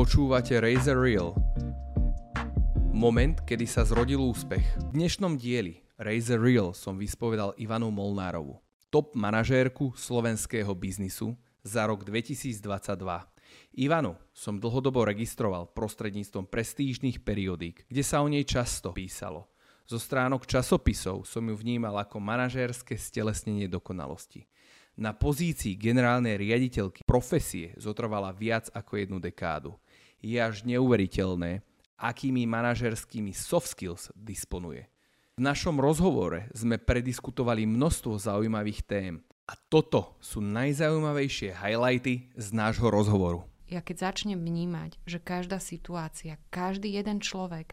Počúvate Razer Reel. Moment, kedy sa zrodil úspech. V dnešnom dieli Razer Reel som vyspovedal Ivanu Molnárovu, top manažérku slovenského biznisu za rok 2022. Ivanu som dlhodobo registroval prostredníctvom prestížnych periodík, kde sa o nej často písalo. Zo stránok časopisov som ju vnímal ako manažérske stelesnenie dokonalosti na pozícii generálnej riaditeľky profesie zotrvala viac ako jednu dekádu. Je až neuveriteľné, akými manažerskými soft skills disponuje. V našom rozhovore sme prediskutovali množstvo zaujímavých tém a toto sú najzaujímavejšie highlighty z nášho rozhovoru. Ja keď začnem vnímať, že každá situácia, každý jeden človek,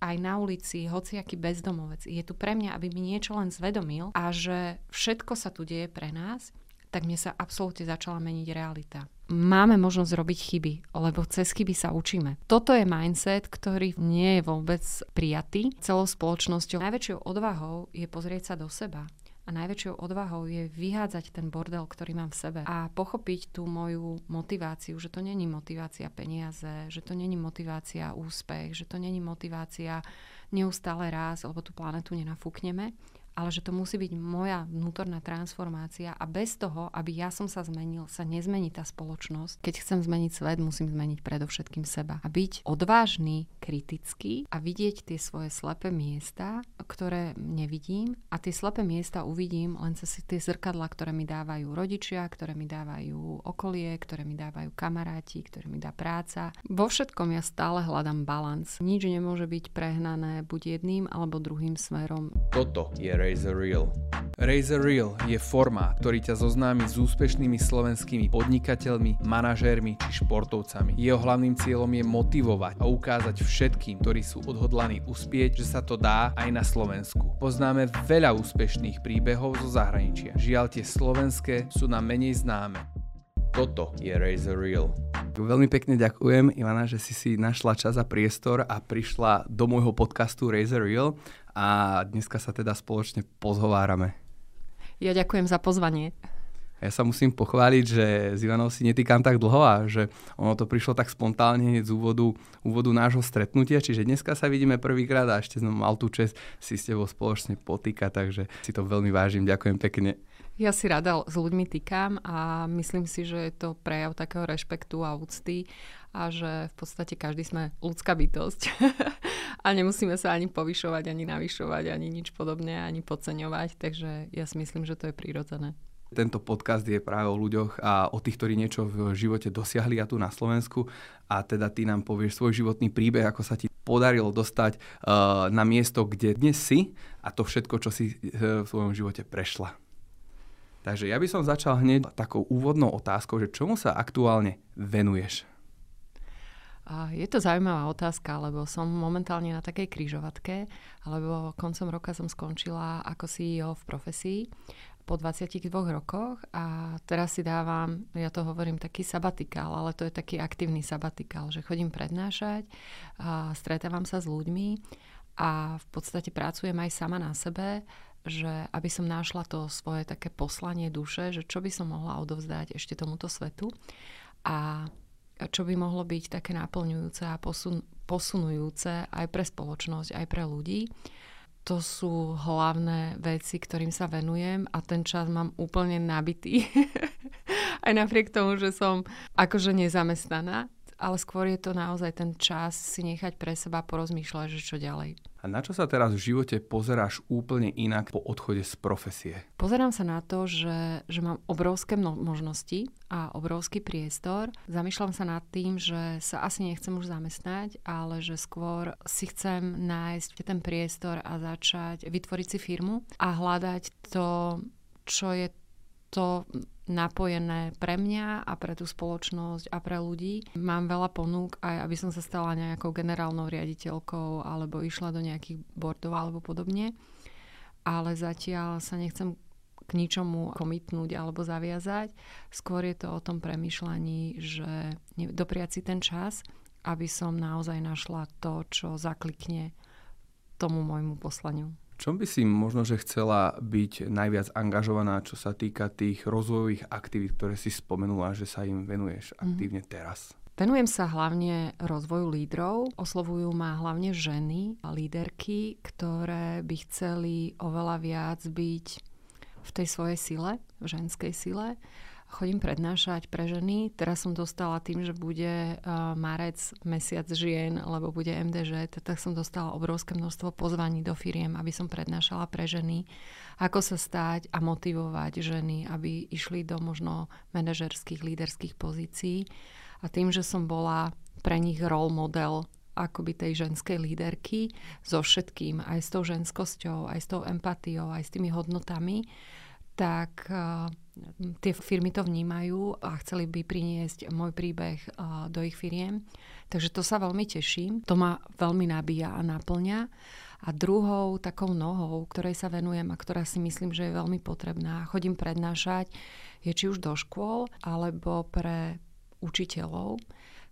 aj na ulici, hociaký bezdomovec, je tu pre mňa, aby mi niečo len zvedomil a že všetko sa tu deje pre nás tak mne sa absolútne začala meniť realita. Máme možnosť robiť chyby, lebo cez chyby sa učíme. Toto je mindset, ktorý nie je vôbec prijatý celou spoločnosťou. Najväčšou odvahou je pozrieť sa do seba a najväčšou odvahou je vyhádzať ten bordel, ktorý mám v sebe a pochopiť tú moju motiváciu, že to není motivácia peniaze, že to není motivácia úspech, že to není motivácia neustále raz, lebo tú planetu nenafúkneme, ale že to musí byť moja vnútorná transformácia a bez toho, aby ja som sa zmenil, sa nezmení tá spoločnosť. Keď chcem zmeniť svet, musím zmeniť predovšetkým seba. A byť odvážny, kritický a vidieť tie svoje slepé miesta, ktoré nevidím a tie slepé miesta uvidím len cez tie zrkadla, ktoré mi dávajú rodičia, ktoré mi dávajú okolie, ktoré mi dávajú kamaráti, ktoré mi dá práca. Vo všetkom ja stále hľadám balans. Nič nemôže byť prehnané buď jedným alebo druhým smerom. Toto je Razer Reel. Razer Reel je formát, ktorý ťa zoznámi s úspešnými slovenskými podnikateľmi, manažérmi či športovcami. Jeho hlavným cieľom je motivovať a ukázať všetkým, ktorí sú odhodlaní uspieť, že sa to dá aj na Slovensku. Poznáme veľa úspešných príbehov zo zahraničia. Žiaľ tie slovenské sú nám menej známe. Toto je Razer Reel. Veľmi pekne ďakujem, Ivana, že si si našla čas a priestor a prišla do môjho podcastu Razer Reel a dneska sa teda spoločne pozhovárame. Ja ďakujem za pozvanie. Ja sa musím pochváliť, že s Ivanou si netýkam tak dlho a že ono to prišlo tak spontánne z úvodu, úvodu nášho stretnutia, čiže dneska sa vidíme prvýkrát a ešte som mal tú čest si s tebou spoločne potýkať, takže si to veľmi vážim, ďakujem pekne. Ja si rada s ľuďmi týkam a myslím si, že je to prejav takého rešpektu a úcty a že v podstate každý sme ľudská bytosť a nemusíme sa ani povyšovať, ani navyšovať, ani nič podobné, ani podceňovať, takže ja si myslím, že to je prirodzené. Tento podcast je práve o ľuďoch a o tých, ktorí niečo v živote dosiahli a tu na Slovensku a teda ty nám povieš svoj životný príbeh, ako sa ti podarilo dostať uh, na miesto, kde dnes si a to všetko, čo si uh, v svojom živote prešla. Takže ja by som začal hneď takou úvodnou otázkou, že čomu sa aktuálne venuješ? Je to zaujímavá otázka, lebo som momentálne na takej kryžovatke, lebo koncom roka som skončila ako CEO v profesii po 22 rokoch a teraz si dávam, ja to hovorím taký sabatikál, ale to je taký aktívny sabatikál, že chodím prednášať, a stretávam sa s ľuďmi a v podstate pracujem aj sama na sebe že aby som našla to svoje také poslanie duše, že čo by som mohla odovzdať ešte tomuto svetu. A čo by mohlo byť také naplňujúce a posun, posunujúce aj pre spoločnosť, aj pre ľudí. To sú hlavné veci, ktorým sa venujem a ten čas mám úplne nabitý. aj napriek tomu, že som akože nezamestnaná, ale skôr je to naozaj ten čas si nechať pre seba porozmýšľať, že čo ďalej. A na čo sa teraz v živote pozeráš úplne inak po odchode z profesie? Pozerám sa na to, že, že mám obrovské možnosti a obrovský priestor. Zamýšľam sa nad tým, že sa asi nechcem už zamestnať, ale že skôr si chcem nájsť ten priestor a začať vytvoriť si firmu a hľadať to, čo je to napojené pre mňa a pre tú spoločnosť a pre ľudí. Mám veľa ponúk aj, aby som sa stala nejakou generálnou riaditeľkou alebo išla do nejakých bordov alebo podobne. Ale zatiaľ sa nechcem k ničomu komitnúť alebo zaviazať. Skôr je to o tom premyšľaní, že dopriať si ten čas, aby som naozaj našla to, čo zaklikne tomu môjmu poslaniu čom by si možno, že chcela byť najviac angažovaná, čo sa týka tých rozvojových aktivít, ktoré si spomenula, že sa im venuješ mhm. aktívne teraz? Venujem sa hlavne rozvoju lídrov. Oslovujú ma hlavne ženy, líderky, ktoré by chceli oveľa viac byť v tej svojej sile, v ženskej sile chodím prednášať pre ženy. Teraz som dostala tým, že bude uh, marec, mesiac žien, lebo bude MDŽ, tak som dostala obrovské množstvo pozvaní do firiem, aby som prednášala pre ženy, ako sa stať a motivovať ženy, aby išli do možno manažerských, líderských pozícií. A tým, že som bola pre nich role model akoby tej ženskej líderky so všetkým, aj s tou ženskosťou, aj s tou empatiou, aj s tými hodnotami, tak uh, tie firmy to vnímajú a chceli by priniesť môj príbeh uh, do ich firiem. Takže to sa veľmi teším. To ma veľmi nabíja a naplňa. A druhou takou nohou, ktorej sa venujem a ktorá si myslím, že je veľmi potrebná, chodím prednášať, je či už do škôl, alebo pre učiteľov,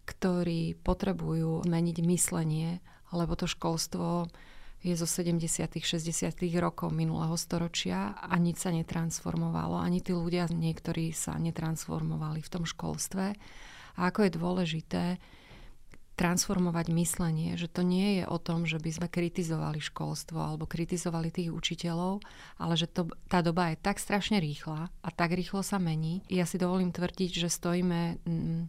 ktorí potrebujú zmeniť myslenie, lebo to školstvo je zo 70 60 rokov minulého storočia a nič sa netransformovalo. Ani tí ľudia, niektorí sa netransformovali v tom školstve. A ako je dôležité transformovať myslenie, že to nie je o tom, že by sme kritizovali školstvo alebo kritizovali tých učiteľov, ale že to, tá doba je tak strašne rýchla a tak rýchlo sa mení. Ja si dovolím tvrdiť, že stojíme mm,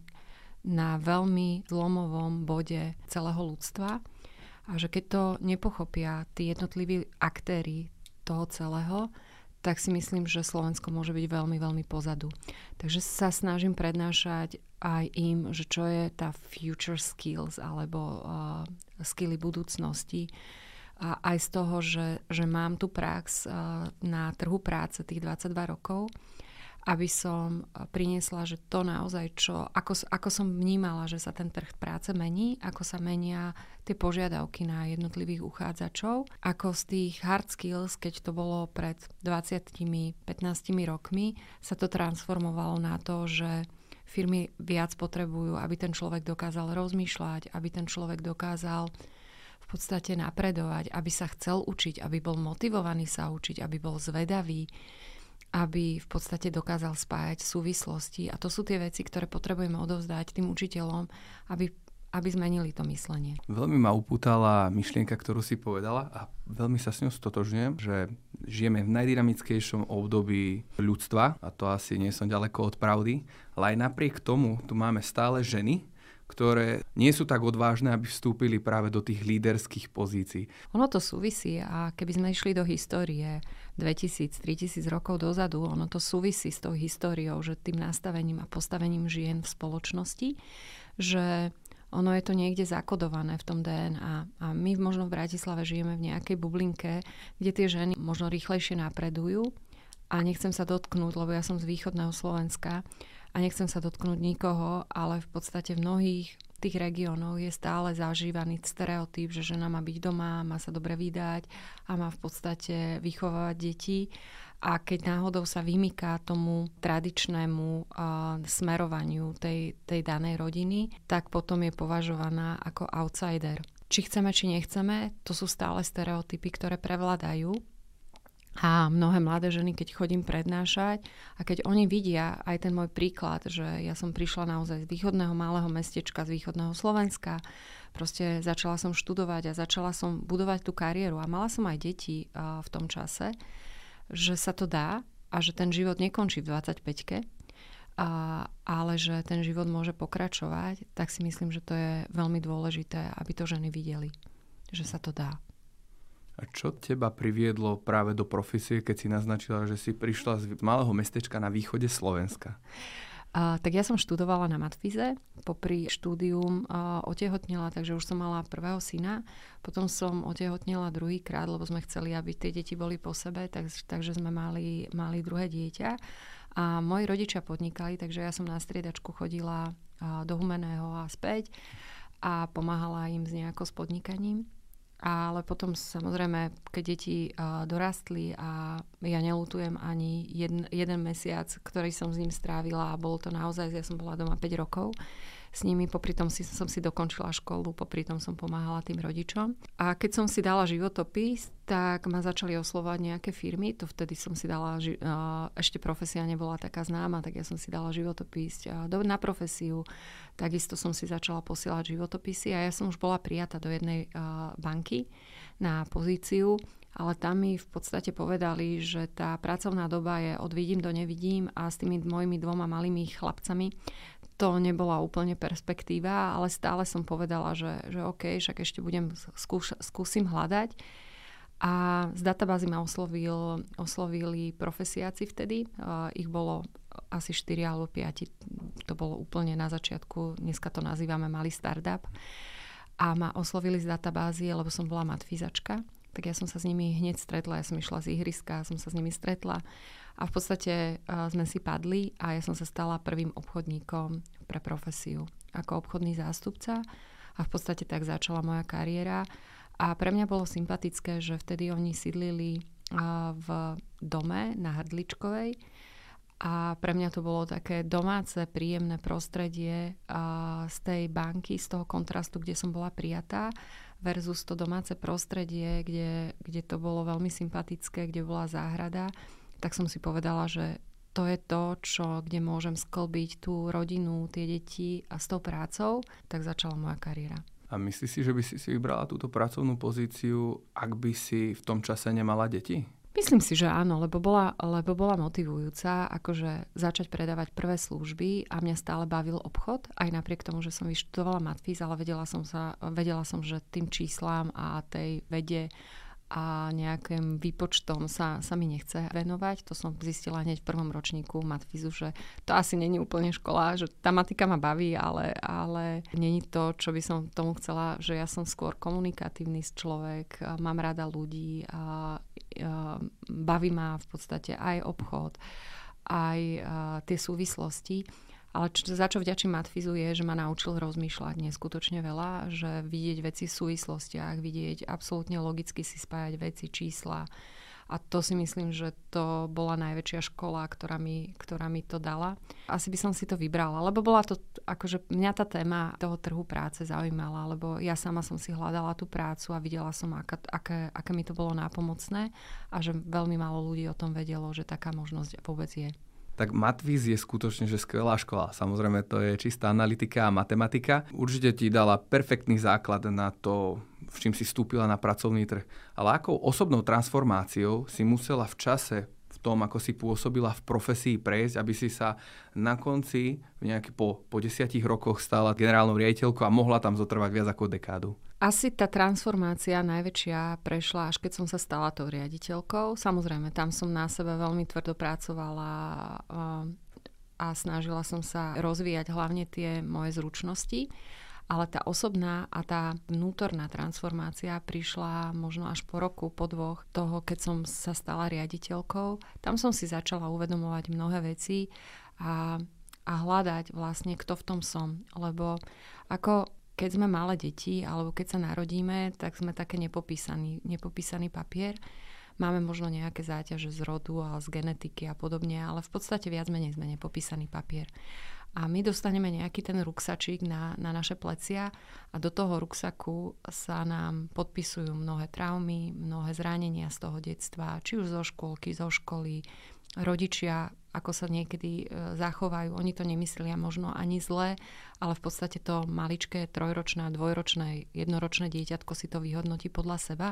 na veľmi zlomovom bode celého ľudstva a že keď to nepochopia tí jednotliví aktéry toho celého, tak si myslím, že Slovensko môže byť veľmi, veľmi pozadu. Takže sa snažím prednášať aj im, že čo je tá future skills alebo uh, skilly budúcnosti. A aj z toho, že, že mám tu prax uh, na trhu práce tých 22 rokov, aby som e, priniesla, že to naozaj, čo, ako, ako som vnímala, že sa ten trh práce mení, ako sa menia tie požiadavky na jednotlivých uchádzačov, ako z tých hard skills, keď to bolo pred 20-15 rokmi, sa to transformovalo na to, že firmy viac potrebujú, aby ten človek dokázal rozmýšľať, aby ten človek dokázal v podstate napredovať, aby sa chcel učiť, aby bol motivovaný sa učiť, aby bol zvedavý, aby v podstate dokázal spájať súvislosti. A to sú tie veci, ktoré potrebujeme odovzdať tým učiteľom, aby, aby zmenili to myslenie. Veľmi ma upútala myšlienka, ktorú si povedala a veľmi sa s ňou stotožňujem, že žijeme v najdynamickejšom období ľudstva a to asi nie som ďaleko od pravdy, ale aj napriek tomu tu máme stále ženy, ktoré nie sú tak odvážne, aby vstúpili práve do tých líderských pozícií. Ono to súvisí a keby sme išli do histórie 2000-3000 rokov dozadu, ono to súvisí s tou históriou, že tým nastavením a postavením žien v spoločnosti, že ono je to niekde zakodované v tom DNA. A my možno v Bratislave žijeme v nejakej bublinke, kde tie ženy možno rýchlejšie napredujú. A nechcem sa dotknúť, lebo ja som z východného Slovenska, a nechcem sa dotknúť nikoho, ale v podstate v mnohých tých regiónoch je stále zažívaný stereotyp, že žena má byť doma, má sa dobre vydať a má v podstate vychovávať deti. A keď náhodou sa vymyká tomu tradičnému uh, smerovaniu tej, tej danej rodiny, tak potom je považovaná ako outsider. Či chceme, či nechceme, to sú stále stereotypy, ktoré prevládajú a mnohé mladé ženy, keď chodím prednášať a keď oni vidia aj ten môj príklad, že ja som prišla naozaj z východného malého mestečka, z východného Slovenska, proste začala som študovať a začala som budovať tú kariéru a mala som aj deti v tom čase, že sa to dá a že ten život nekončí v 25-ke, a, ale že ten život môže pokračovať, tak si myslím, že to je veľmi dôležité, aby to ženy videli, že sa to dá. A čo teba priviedlo práve do profesie, keď si naznačila, že si prišla z malého mestečka na východe Slovenska? A, tak ja som študovala na matfize, popri štúdium a, otehotnila, takže už som mala prvého syna. Potom som otehotnila druhýkrát, lebo sme chceli, aby tie deti boli po sebe, tak, takže sme mali, mali druhé dieťa. A moji rodičia podnikali, takže ja som na striedačku chodila a, do Humeného a späť a pomáhala im s nejako s podnikaním. Ale potom samozrejme, keď deti uh, dorastli a ja nelutujem ani jeden, jeden mesiac, ktorý som s ním strávila a bolo to naozaj, ja som bola doma 5 rokov, s nimi, popri tom si, som si dokončila školu, popri tom som pomáhala tým rodičom. A keď som si dala životopis, tak ma začali oslovať nejaké firmy, to vtedy som si dala, ešte profesia nebola taká známa, tak ja som si dala životopis na profesiu, takisto som si začala posielať životopisy a ja som už bola prijata do jednej banky na pozíciu ale tam mi v podstate povedali, že tá pracovná doba je od vidím do nevidím a s tými mojimi dvoma malými chlapcami to nebola úplne perspektíva, ale stále som povedala, že, že OK, však ešte budem skúš, skúsim hľadať. A z databázy ma oslovil, oslovili profesiáci vtedy. Uh, ich bolo asi 4 alebo 5. To bolo úplne na začiatku. Dneska to nazývame malý startup. A ma oslovili z databázy, lebo som bola matfizačka tak ja som sa s nimi hneď stretla, ja som išla z ihriska, som sa s nimi stretla a v podstate uh, sme si padli a ja som sa stala prvým obchodníkom pre profesiu ako obchodný zástupca a v podstate tak začala moja kariéra a pre mňa bolo sympatické, že vtedy oni sídlili uh, v dome na Hrdličkovej a pre mňa to bolo také domáce, príjemné prostredie uh, z tej banky, z toho kontrastu, kde som bola prijatá versus to domáce prostredie, kde, kde to bolo veľmi sympatické, kde bola záhrada, tak som si povedala, že to je to, čo, kde môžem sklbiť tú rodinu, tie deti a s tou prácou, tak začala moja kariéra. A myslíš si, že by si si vybrala túto pracovnú pozíciu, ak by si v tom čase nemala deti? Myslím si, že áno, lebo bola, lebo bola motivujúca, akože začať predávať prvé služby a mňa stále bavil obchod, aj napriek tomu, že som vyštudovala matfiz, ale vedela som, sa, vedela som, že tým číslám a tej vede a nejakým výpočtom sa, sa mi nechce venovať. To som zistila hneď v prvom ročníku matfizu, že to asi není úplne škola, že tá matika ma baví, ale, ale není to, čo by som tomu chcela, že ja som skôr komunikatívny človek, mám rada ľudí a baví ma v podstate aj obchod, aj tie súvislosti. Ale čo, za čo vďačím Matfizu je, že ma naučil rozmýšľať neskutočne veľa, že vidieť veci v súvislostiach, vidieť absolútne logicky si spájať veci, čísla. A to si myslím, že to bola najväčšia škola, ktorá mi, ktorá mi to dala. Asi by som si to vybrala, lebo bola to, akože mňa tá téma toho trhu práce zaujímala, lebo ja sama som si hľadala tú prácu a videla som, aká, aké, aké mi to bolo nápomocné a že veľmi málo ľudí o tom vedelo, že taká možnosť vôbec je tak Matviz je skutočne že skvelá škola. Samozrejme, to je čistá analytika a matematika. Určite ti dala perfektný základ na to, v čím si vstúpila na pracovný trh. Ale akou osobnou transformáciou si musela v čase v tom, ako si pôsobila v profesii prejsť, aby si sa na konci, nejaký po, po desiatich rokoch stala generálnou riaditeľkou a mohla tam zotrvať viac ako dekádu. Asi tá transformácia najväčšia prešla, až keď som sa stala tou riaditeľkou. Samozrejme, tam som na sebe veľmi tvrdo pracovala a snažila som sa rozvíjať hlavne tie moje zručnosti. Ale tá osobná a tá vnútorná transformácia prišla možno až po roku, po dvoch toho, keď som sa stala riaditeľkou. Tam som si začala uvedomovať mnohé veci a, a hľadať vlastne, kto v tom som. Lebo ako keď sme malé deti alebo keď sa narodíme, tak sme také nepopísaný, nepopísaný papier. Máme možno nejaké záťaže z rodu a z genetiky a podobne, ale v podstate viac menej sme nepopísaný papier. A my dostaneme nejaký ten ruksačík na, na naše plecia a do toho ruksaku sa nám podpisujú mnohé traumy, mnohé zranenia z toho detstva, či už zo škôlky, zo školy, rodičia ako sa niekedy e, zachovajú. Oni to nemyslia možno ani zle, ale v podstate to maličké trojročné, dvojročné, jednoročné dieťatko si to vyhodnotí podľa seba.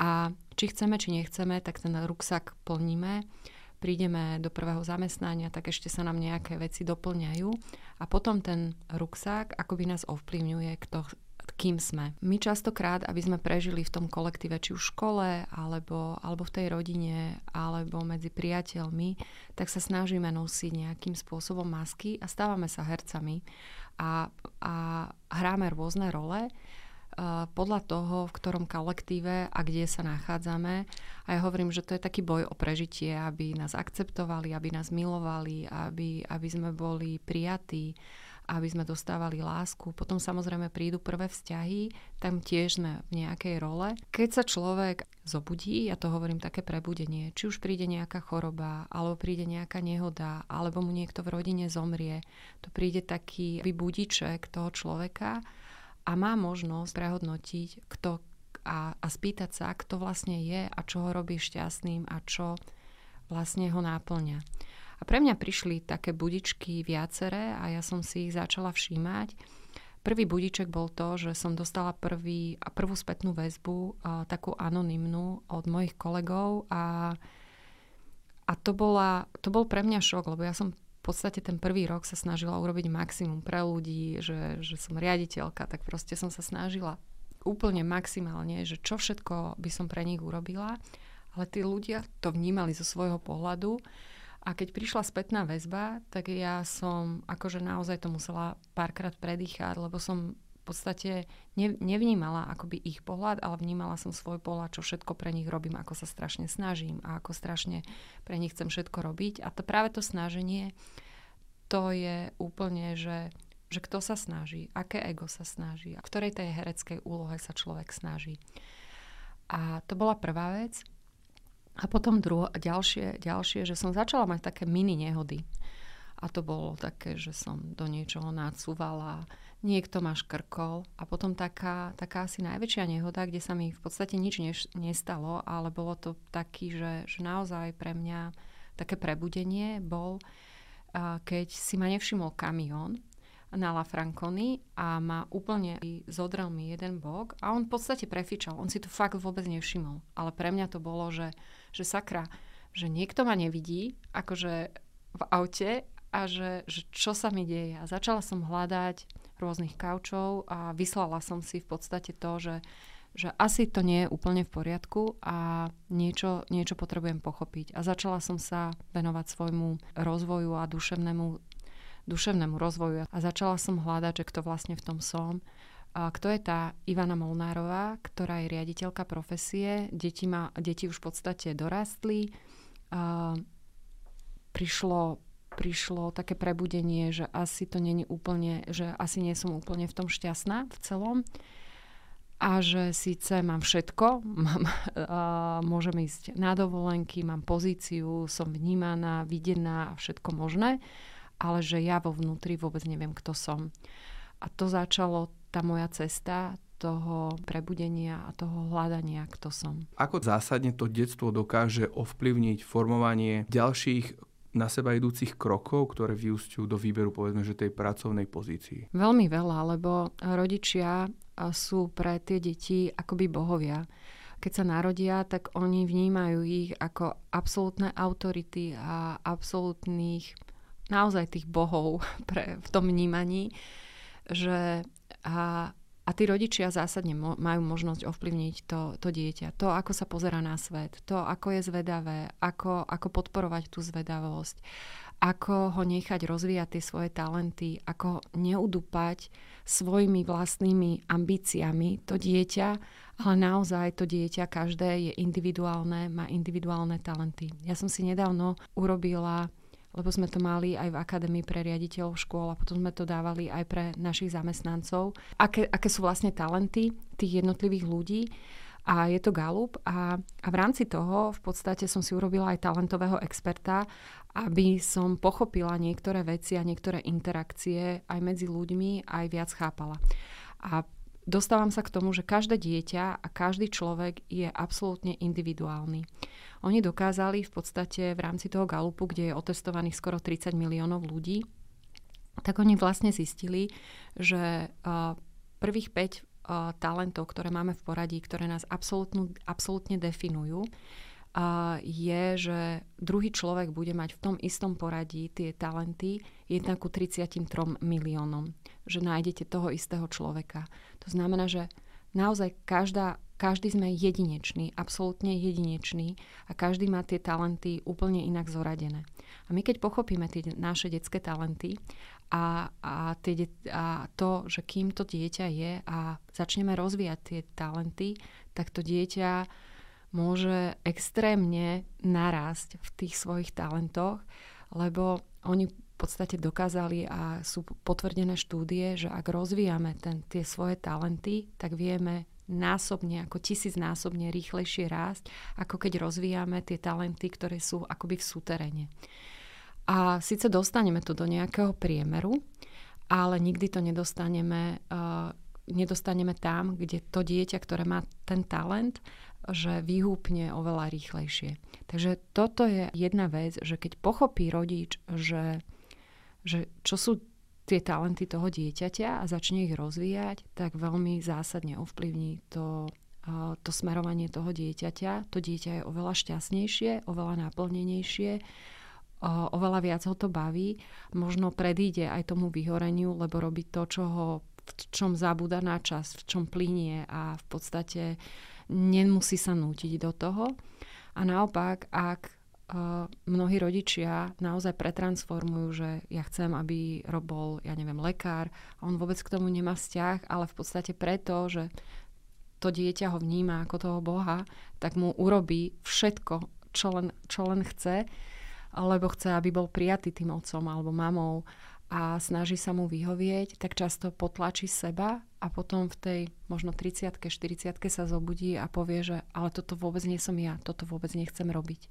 A či chceme, či nechceme, tak ten ruksak plníme prídeme do prvého zamestnania, tak ešte sa nám nejaké veci doplňajú a potom ten ruksak akoby nás ovplyvňuje, kto, kým sme. My častokrát, aby sme prežili v tom kolektíve, či už v škole, alebo, alebo v tej rodine, alebo medzi priateľmi, tak sa snažíme nosiť nejakým spôsobom masky a stávame sa hercami a, a hráme rôzne role podľa toho, v ktorom kolektíve a kde sa nachádzame. A ja hovorím, že to je taký boj o prežitie, aby nás akceptovali, aby nás milovali, aby, aby sme boli prijatí, aby sme dostávali lásku. Potom samozrejme prídu prvé vzťahy, tam tiež sme v nejakej role. Keď sa človek zobudí, ja to hovorím také prebudenie, či už príde nejaká choroba, alebo príde nejaká nehoda, alebo mu niekto v rodine zomrie, to príde taký vybudiček toho človeka a má možnosť prehodnotiť, kto a, a spýtať sa, kto vlastne je a čo ho robí šťastným a čo vlastne ho náplňa. A pre mňa prišli také budičky viaceré a ja som si ich začala všímať. Prvý budiček bol to, že som dostala prvý, prvú spätnú väzbu, takú anonymnú od mojich kolegov a, a to, bola, to bol pre mňa šok, lebo ja som v podstate ten prvý rok sa snažila urobiť maximum pre ľudí, že, že som riaditeľka, tak proste som sa snažila úplne maximálne, že čo všetko by som pre nich urobila, ale tí ľudia to vnímali zo svojho pohľadu a keď prišla spätná väzba, tak ja som akože naozaj to musela párkrát predýchať, lebo som v podstate nevnímala akoby ich pohľad, ale vnímala som svoj pohľad, čo všetko pre nich robím, ako sa strašne snažím a ako strašne pre nich chcem všetko robiť. A to práve to snaženie, to je úplne, že, že kto sa snaží, aké ego sa snaží, a v ktorej tej hereckej úlohe sa človek snaží. A to bola prvá vec. A potom druho, ďalšie, ďalšie, že som začala mať také mini nehody. A to bolo také, že som do niečoho nadsúvala, niekto ma škrkol a potom taká, taká asi najväčšia nehoda, kde sa mi v podstate nič neš, nestalo, ale bolo to taký, že, že naozaj pre mňa také prebudenie bol, keď si ma nevšimol kamión na La Franconi a ma úplne zodrel mi jeden bok a on v podstate prefičal. On si to fakt vôbec nevšimol. Ale pre mňa to bolo, že, že sakra, že niekto ma nevidí, akože v aute a že, že čo sa mi deje. A začala som hľadať rôznych kaučov a vyslala som si v podstate to, že, že asi to nie je úplne v poriadku a niečo, niečo potrebujem pochopiť. A začala som sa venovať svojmu rozvoju a duševnému duševnému rozvoju a začala som hľadať, že kto vlastne v tom som. A kto je tá Ivana Molnárová, ktorá je riaditeľka profesie. Deti, ma, deti už v podstate dorastli. Prišlo, prišlo také prebudenie, že asi to není úplne, že asi nie som úplne v tom šťastná v celom a že síce mám všetko, mám, môžem ísť na dovolenky, mám pozíciu, som vnímaná, videná a všetko možné, ale že ja vo vnútri vôbec neviem, kto som. A to začalo tá moja cesta toho prebudenia a toho hľadania, kto som. Ako zásadne to detstvo dokáže ovplyvniť formovanie ďalších na seba idúcich krokov, ktoré vyústiujú do výberu povedzme, že tej pracovnej pozícii? Veľmi veľa, lebo rodičia sú pre tie deti akoby bohovia. Keď sa narodia, tak oni vnímajú ich ako absolútne autority a absolútnych naozaj tých bohov pre, v tom vnímaní, že a, a tí rodičia zásadne mo, majú možnosť ovplyvniť to, to dieťa. To, ako sa pozera na svet, to, ako je zvedavé, ako, ako podporovať tú zvedavosť, ako ho nechať rozvíjať tie svoje talenty, ako neudupať svojimi vlastnými ambíciami. To dieťa, ale naozaj to dieťa každé je individuálne, má individuálne talenty. Ja som si nedávno urobila lebo sme to mali aj v Akadémii pre riaditeľov škôl a potom sme to dávali aj pre našich zamestnancov. Aké, aké sú vlastne talenty tých jednotlivých ľudí a je to Galup a, a v rámci toho v podstate som si urobila aj talentového experta, aby som pochopila niektoré veci a niektoré interakcie aj medzi ľuďmi aj viac chápala. A dostávam sa k tomu, že každé dieťa a každý človek je absolútne individuálny. Oni dokázali v podstate v rámci toho Galupu, kde je otestovaných skoro 30 miliónov ľudí, tak oni vlastne zistili, že prvých 5 talentov, ktoré máme v poradí, ktoré nás absolútne definujú, je, že druhý človek bude mať v tom istom poradí tie talenty 1 ku 33 miliónom. Že nájdete toho istého človeka. To znamená, že naozaj každá každý sme jedinečný, absolútne jedinečný a každý má tie talenty úplne inak zoradené. A my keď pochopíme tie naše detské talenty a, a, tie, a to, že kým to dieťa je a začneme rozvíjať tie talenty, tak to dieťa môže extrémne narásť v tých svojich talentoch, lebo oni podstate dokázali a sú potvrdené štúdie, že ak rozvíjame ten, tie svoje talenty, tak vieme násobne, ako tisícnásobne rýchlejšie rásť, ako keď rozvíjame tie talenty, ktoré sú akoby v súteréne. A síce dostaneme to do nejakého priemeru, ale nikdy to nedostaneme, uh, nedostaneme tam, kde to dieťa, ktoré má ten talent, že vyhúpne oveľa rýchlejšie. Takže toto je jedna vec, že keď pochopí rodič, že že čo sú tie talenty toho dieťaťa a začne ich rozvíjať, tak veľmi zásadne ovplyvní to, to smerovanie toho dieťaťa. To dieťa je oveľa šťastnejšie, oveľa naplnenejšie, oveľa viac ho to baví. Možno predíde aj tomu vyhoreniu, lebo robí to, čo ho v čom zabúda na čas, v čom plinie a v podstate nemusí sa nútiť do toho. A naopak, ak mnohí rodičia naozaj pretransformujú, že ja chcem, aby Rob bol, ja neviem, lekár a on vôbec k tomu nemá vzťah, ale v podstate preto, že to dieťa ho vníma ako toho Boha, tak mu urobí všetko, čo len, čo len chce, lebo chce, aby bol prijatý tým otcom alebo mamou a snaží sa mu vyhovieť, tak často potlačí seba a potom v tej možno 30 40 sa zobudí a povie, že ale toto vôbec nie som ja, toto vôbec nechcem robiť.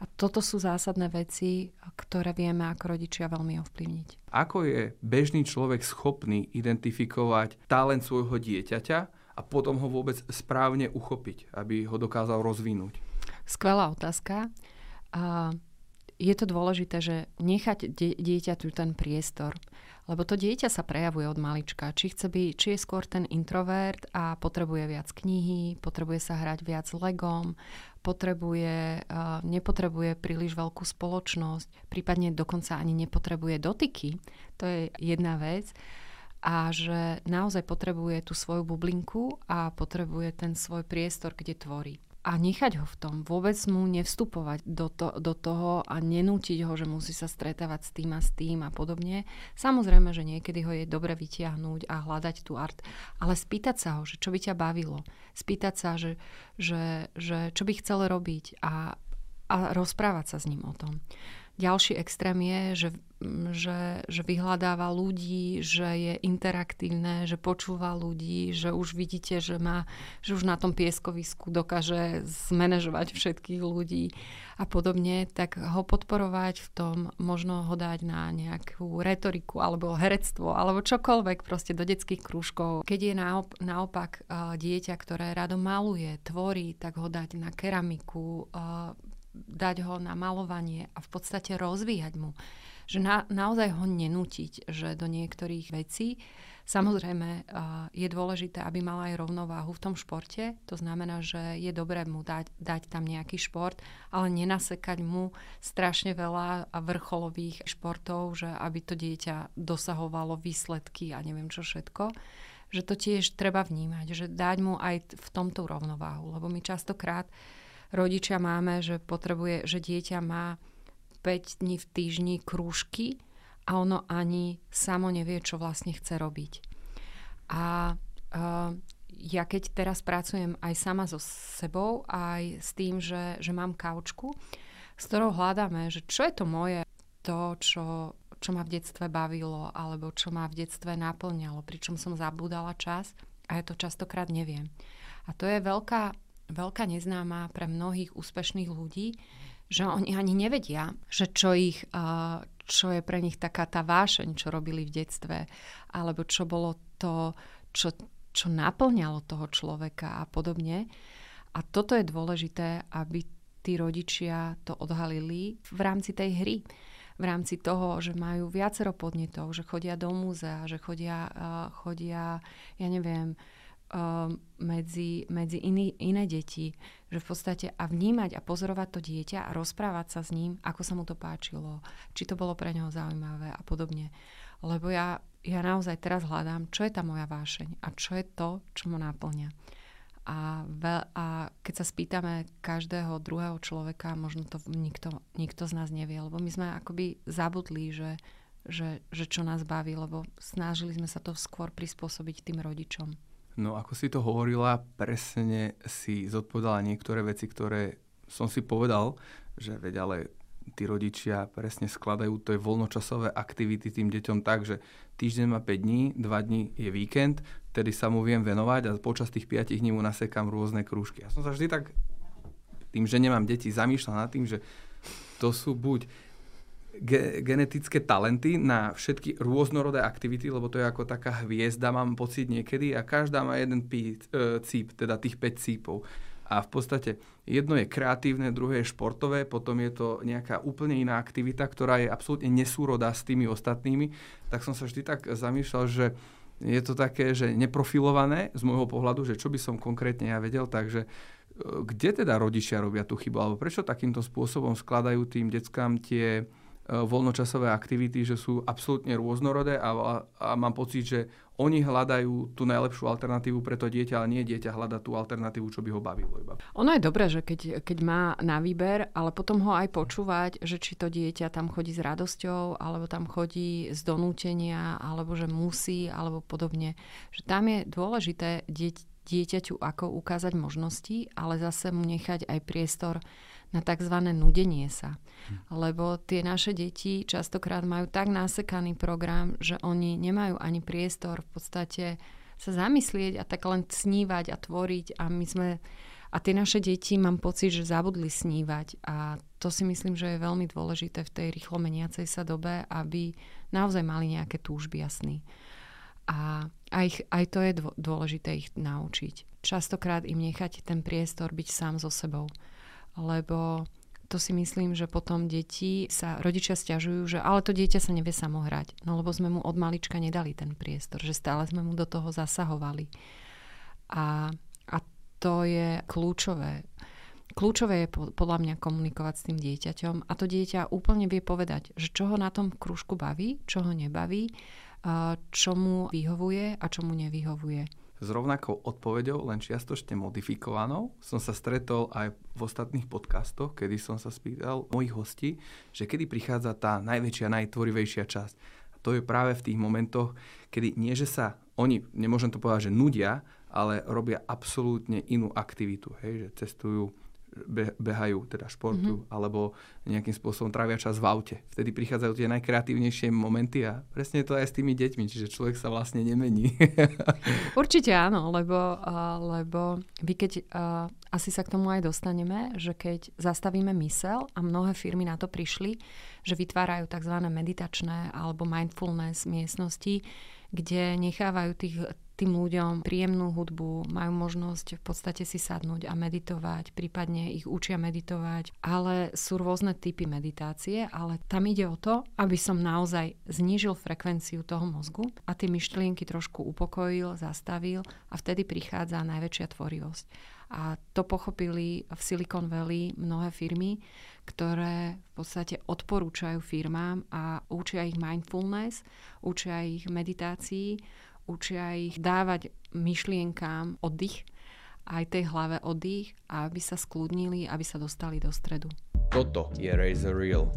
A toto sú zásadné veci, ktoré vieme ako rodičia veľmi ovplyvniť. Ako je bežný človek schopný identifikovať talent svojho dieťaťa a potom ho vôbec správne uchopiť, aby ho dokázal rozvinúť? Skvelá otázka. A je to dôležité, že nechať dieťaťu ten priestor. Lebo to dieťa sa prejavuje od malička. Či chce byť, či je skôr ten introvert a potrebuje viac knihy, potrebuje sa hrať viac legom, potrebuje, nepotrebuje príliš veľkú spoločnosť, prípadne dokonca ani nepotrebuje dotyky. To je jedna vec a že naozaj potrebuje tú svoju bublinku a potrebuje ten svoj priestor, kde tvorí a nechať ho v tom, vôbec mu nevstupovať do, to, do toho a nenútiť ho, že musí sa stretávať s tým a s tým a podobne. Samozrejme, že niekedy ho je dobre vytiahnuť a hľadať tú art, ale spýtať sa ho, že čo by ťa bavilo. Spýtať sa, že, že, že čo by chcel robiť a, a rozprávať sa s ním o tom. Ďalší extrém je, že, že, že vyhľadáva ľudí, že je interaktívne, že počúva ľudí, že už vidíte, že, má, že už na tom pieskovisku dokáže zmanéžovať všetkých ľudí a podobne, tak ho podporovať v tom, možno ho dať na nejakú retoriku alebo herectvo alebo čokoľvek proste do detských krúžkov. Keď je naop- naopak uh, dieťa, ktoré rado maluje, tvorí, tak ho dať na keramiku, uh, dať ho na malovanie a v podstate rozvíjať mu. Že na, naozaj ho nenútiť, že do niektorých vecí Samozrejme je dôležité, aby mala aj rovnováhu v tom športe. To znamená, že je dobré mu dať, dať tam nejaký šport, ale nenasekať mu strašne veľa vrcholových športov, že aby to dieťa dosahovalo výsledky a neviem čo všetko že to tiež treba vnímať, že dať mu aj v tomto rovnováhu, lebo my častokrát rodičia máme, že potrebuje, že dieťa má 5 dní v týždni krúžky a ono ani samo nevie, čo vlastne chce robiť. A uh, ja keď teraz pracujem aj sama so sebou, aj s tým, že, že mám kaučku, s ktorou hľadáme, že čo je to moje, to, čo, čo ma v detstve bavilo, alebo čo ma v detstve naplňalo, pričom som zabúdala čas a ja to častokrát neviem. A to je veľká veľká neznáma pre mnohých úspešných ľudí, že oni ani nevedia, že čo, ich, čo je pre nich taká tá vášeň, čo robili v detstve, alebo čo bolo to, čo, čo naplňalo toho človeka a podobne. A toto je dôležité, aby tí rodičia to odhalili v rámci tej hry v rámci toho, že majú viacero podnetov, že chodia do múzea, že chodia, chodia ja neviem, medzi, medzi iný, iné deti, že v podstate a vnímať a pozorovať to dieťa a rozprávať sa s ním, ako sa mu to páčilo, či to bolo pre neho zaujímavé a podobne. Lebo ja, ja naozaj teraz hľadám, čo je tá moja vášeň a čo je to, čo ma náplňa. A, ve, a keď sa spýtame každého druhého človeka, možno to nikto, nikto z nás nevie, lebo my sme akoby zabudli, že, že, že čo nás baví, lebo snažili sme sa to skôr prispôsobiť tým rodičom. No ako si to hovorila, presne si zodpovedala niektoré veci, ktoré som si povedal, že veď ale tí rodičia presne skladajú to je voľnočasové aktivity tým deťom tak, že týždeň má 5 dní, 2 dní je víkend, tedy sa mu viem venovať a počas tých 5 dní mu nasekám rôzne krúžky. Ja som sa vždy tak, tým, že nemám deti, zamýšľal nad tým, že to sú buď ge- genetické talenty na všetky rôznorodé aktivity, lebo to je ako taká hviezda, mám pocit niekedy, a každá má jeden pí, e, cíp, teda tých 5 cípov. A v podstate jedno je kreatívne, druhé je športové, potom je to nejaká úplne iná aktivita, ktorá je absolútne nesúrodá s tými ostatnými. Tak som sa vždy tak zamýšľal, že je to také, že neprofilované z môjho pohľadu, že čo by som konkrétne ja vedel, takže e, kde teda rodičia robia tú chybu, alebo prečo takýmto spôsobom skladajú tým deckám tie voľnočasové aktivity, že sú absolútne rôznorodé a, a, a mám pocit, že oni hľadajú tú najlepšiu alternatívu pre to dieťa, ale nie dieťa hľada tú alternatívu, čo by ho bavilo iba. Ono je dobré, že keď, keď má na výber, ale potom ho aj počúvať, že či to dieťa tam chodí s radosťou, alebo tam chodí z donútenia, alebo že musí, alebo podobne. Že tam je dôležité dieť, dieťaťu ako ukázať možnosti, ale zase mu nechať aj priestor na tzv. nudenie sa. Lebo tie naše deti častokrát majú tak násekaný program, že oni nemajú ani priestor v podstate sa zamyslieť a tak len snívať a tvoriť a my sme a tie naše deti mám pocit, že zabudli snívať a to si myslím, že je veľmi dôležité v tej rýchlo meniacej sa dobe, aby naozaj mali nejaké túžby jasný. A aj, aj to je dôležité ich naučiť. Častokrát im nechať ten priestor byť sám so sebou lebo to si myslím, že potom deti sa, rodičia stiažujú, že ale to dieťa sa nevie samo hrať. No lebo sme mu od malička nedali ten priestor, že stále sme mu do toho zasahovali. A, a to je kľúčové. Kľúčové je podľa mňa komunikovať s tým dieťaťom a to dieťa úplne vie povedať, že čo ho na tom krúžku baví, čo ho nebaví, čo mu vyhovuje a čo mu nevyhovuje s rovnakou odpoveďou, len čiastočne modifikovanou, som sa stretol aj v ostatných podcastoch, kedy som sa spýtal mojich hostí, že kedy prichádza tá najväčšia, najtvorivejšia časť. A to je práve v tých momentoch, kedy nie, že sa oni, nemôžem to povedať, že nudia, ale robia absolútne inú aktivitu. Hej, že cestujú behajú, teda športu, mm-hmm. alebo nejakým spôsobom trávia čas v aute. Vtedy prichádzajú tie najkreatívnejšie momenty a presne to aj s tými deťmi, čiže človek sa vlastne nemení. Určite áno, lebo, uh, lebo vy keď, uh, asi sa k tomu aj dostaneme, že keď zastavíme mysel a mnohé firmy na to prišli, že vytvárajú tzv. meditačné alebo mindfulness miestnosti, kde nechávajú tých tým ľuďom príjemnú hudbu, majú možnosť v podstate si sadnúť a meditovať, prípadne ich učia meditovať, ale sú rôzne typy meditácie, ale tam ide o to, aby som naozaj znížil frekvenciu toho mozgu a tie myšlienky trošku upokojil, zastavil a vtedy prichádza najväčšia tvorivosť. A to pochopili v Silicon Valley mnohé firmy, ktoré v podstate odporúčajú firmám a učia ich mindfulness, učia ich meditácii, učia ich dávať myšlienkám oddych, aj tej hlave oddych, aby sa skľudnili, aby sa dostali do stredu. Toto je Razer Real.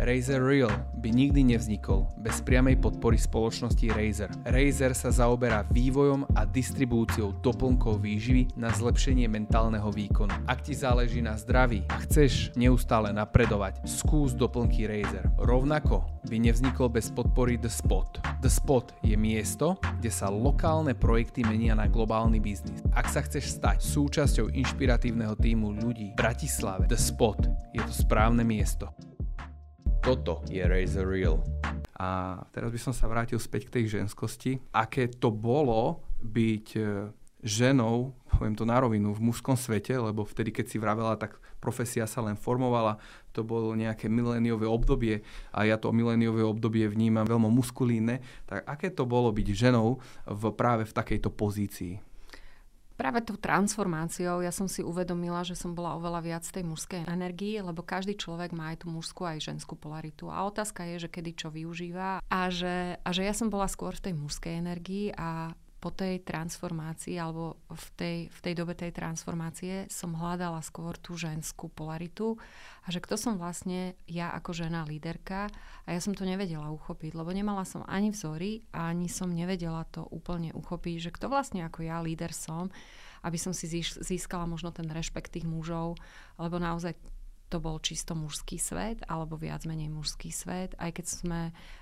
Razer Real by nikdy nevznikol bez priamej podpory spoločnosti Razer. Razer sa zaoberá vývojom a distribúciou doplnkov výživy na zlepšenie mentálneho výkonu. Ak ti záleží na zdraví a chceš neustále napredovať, skús doplnky Razer. Rovnako by nevznikol bez podpory The Spot. The Spot je miesto, kde sa lokálne projekty menia na globálny biznis. Ak sa chceš stať súčasťou inšpiratívneho týmu ľudí v Bratislave, The Spot je to správne miesto. Toto je Razor Real. A teraz by som sa vrátil späť k tej ženskosti. Aké to bolo byť e, ženou, poviem to na rovinu, v mužskom svete, lebo vtedy, keď si vravela, tak profesia sa len formovala, to bolo nejaké miléniové obdobie a ja to miléniové obdobie vnímam veľmi muskulínne, tak aké to bolo byť ženou v, práve v takejto pozícii? Práve tou transformáciou ja som si uvedomila, že som bola oveľa viac tej mužskej energii, lebo každý človek má aj tú mužskú aj ženskú polaritu. A otázka je, že kedy čo využíva a že, a že ja som bola skôr v tej mužskej energii a po tej transformácii alebo v tej, v tej dobe tej transformácie som hľadala skôr tú ženskú polaritu a že kto som vlastne ja ako žena líderka a ja som to nevedela uchopiť, lebo nemala som ani vzory ani som nevedela to úplne uchopiť, že kto vlastne ako ja líder som, aby som si získala možno ten rešpekt tých mužov, lebo naozaj to bol čisto mužský svet, alebo viac menej mužský svet. Aj keď, sme,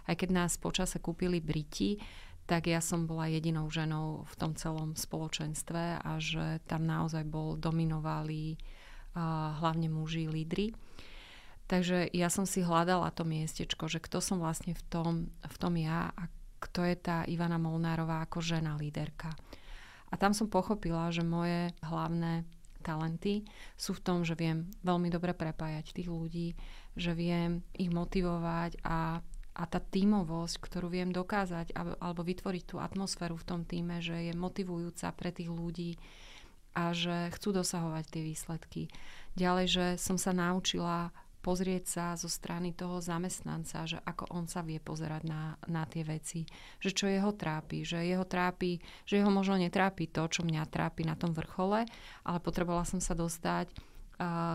aj keď nás počase kúpili Briti, tak ja som bola jedinou ženou v tom celom spoločenstve a že tam naozaj bol, dominovali uh, hlavne muži, lídry. Takže ja som si hľadala to miestečko, že kto som vlastne v tom, v tom ja a kto je tá Ivana Molnárová ako žena líderka. A tam som pochopila, že moje hlavné talenty sú v tom, že viem veľmi dobre prepájať tých ľudí, že viem ich motivovať a, a tá tímovosť, ktorú viem dokázať alebo vytvoriť tú atmosféru v tom týme, že je motivujúca pre tých ľudí a že chcú dosahovať tie výsledky. Ďalej, že som sa naučila pozrieť sa zo strany toho zamestnanca, že ako on sa vie pozerať na, na tie veci, že čo jeho trápi, že jeho trápi, že jeho možno netrápi to, čo mňa trápi na tom vrchole, ale potrebovala som sa dostať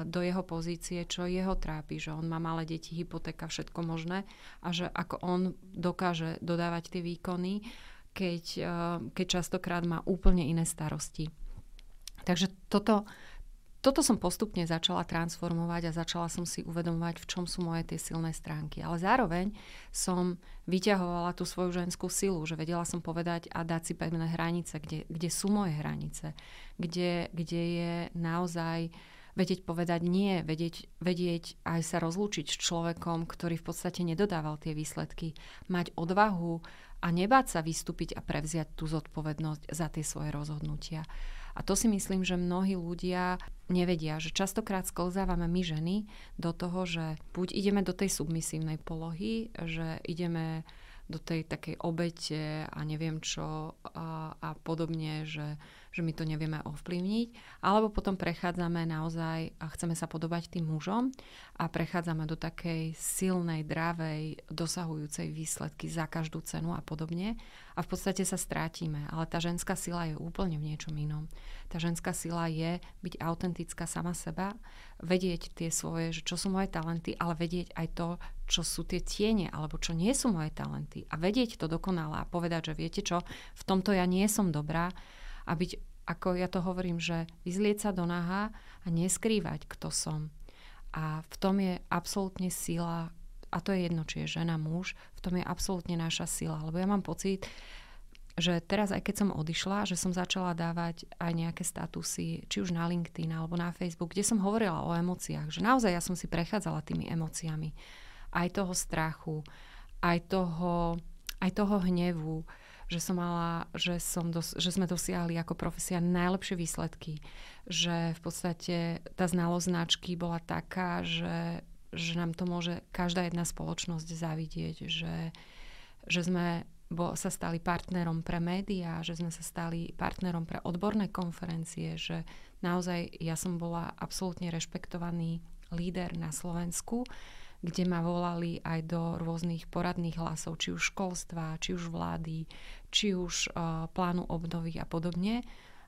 do jeho pozície, čo jeho trápi, že on má malé deti, hypotéka, všetko možné a že ako on dokáže dodávať tie výkony, keď, uh, keď častokrát má úplne iné starosti. Takže toto, toto som postupne začala transformovať a začala som si uvedomovať, v čom sú moje tie silné stránky. Ale zároveň som vyťahovala tú svoju ženskú silu, že vedela som povedať a dať si pevné hranice, kde, kde sú moje hranice, kde, kde je naozaj vedieť povedať nie, vedieť, vedieť aj sa rozlúčiť s človekom, ktorý v podstate nedodával tie výsledky, mať odvahu a nebáť sa vystúpiť a prevziať tú zodpovednosť za tie svoje rozhodnutia. A to si myslím, že mnohí ľudia nevedia, že častokrát sklzávame my ženy do toho, že buď ideme do tej submisívnej polohy, že ideme do tej takej obete a neviem čo a, a podobne, že že my to nevieme ovplyvniť, alebo potom prechádzame naozaj a chceme sa podobať tým mužom a prechádzame do takej silnej, dravej, dosahujúcej výsledky za každú cenu a podobne a v podstate sa strátime. Ale tá ženská sila je úplne v niečom inom. Tá ženská sila je byť autentická sama seba, vedieť tie svoje, že čo sú moje talenty, ale vedieť aj to, čo sú tie tiene, alebo čo nie sú moje talenty. A vedieť to dokonale a povedať, že viete čo, v tomto ja nie som dobrá, a byť, ako ja to hovorím, že vyzlieť sa do naha a neskrývať, kto som. A v tom je absolútne sila, a to je jedno, či je žena, muž, v tom je absolútne naša sila. Lebo ja mám pocit, že teraz, aj keď som odišla, že som začala dávať aj nejaké statusy, či už na LinkedIn alebo na Facebook, kde som hovorila o emóciách, že naozaj ja som si prechádzala tými emóciami. Aj toho strachu, aj toho, aj toho hnevu, že som mala, že, som dos- že sme dosiahli ako profesia najlepšie výsledky. Že v podstate tá znalosť značky bola taká, že, že nám to môže každá jedna spoločnosť zavidieť, že, že sme bo sa stali partnerom pre médiá, že sme sa stali partnerom pre odborné konferencie, že naozaj ja som bola absolútne rešpektovaný líder na Slovensku kde ma volali aj do rôznych poradných hlasov, či už školstva, či už vlády, či už uh, plánu obnovy a podobne.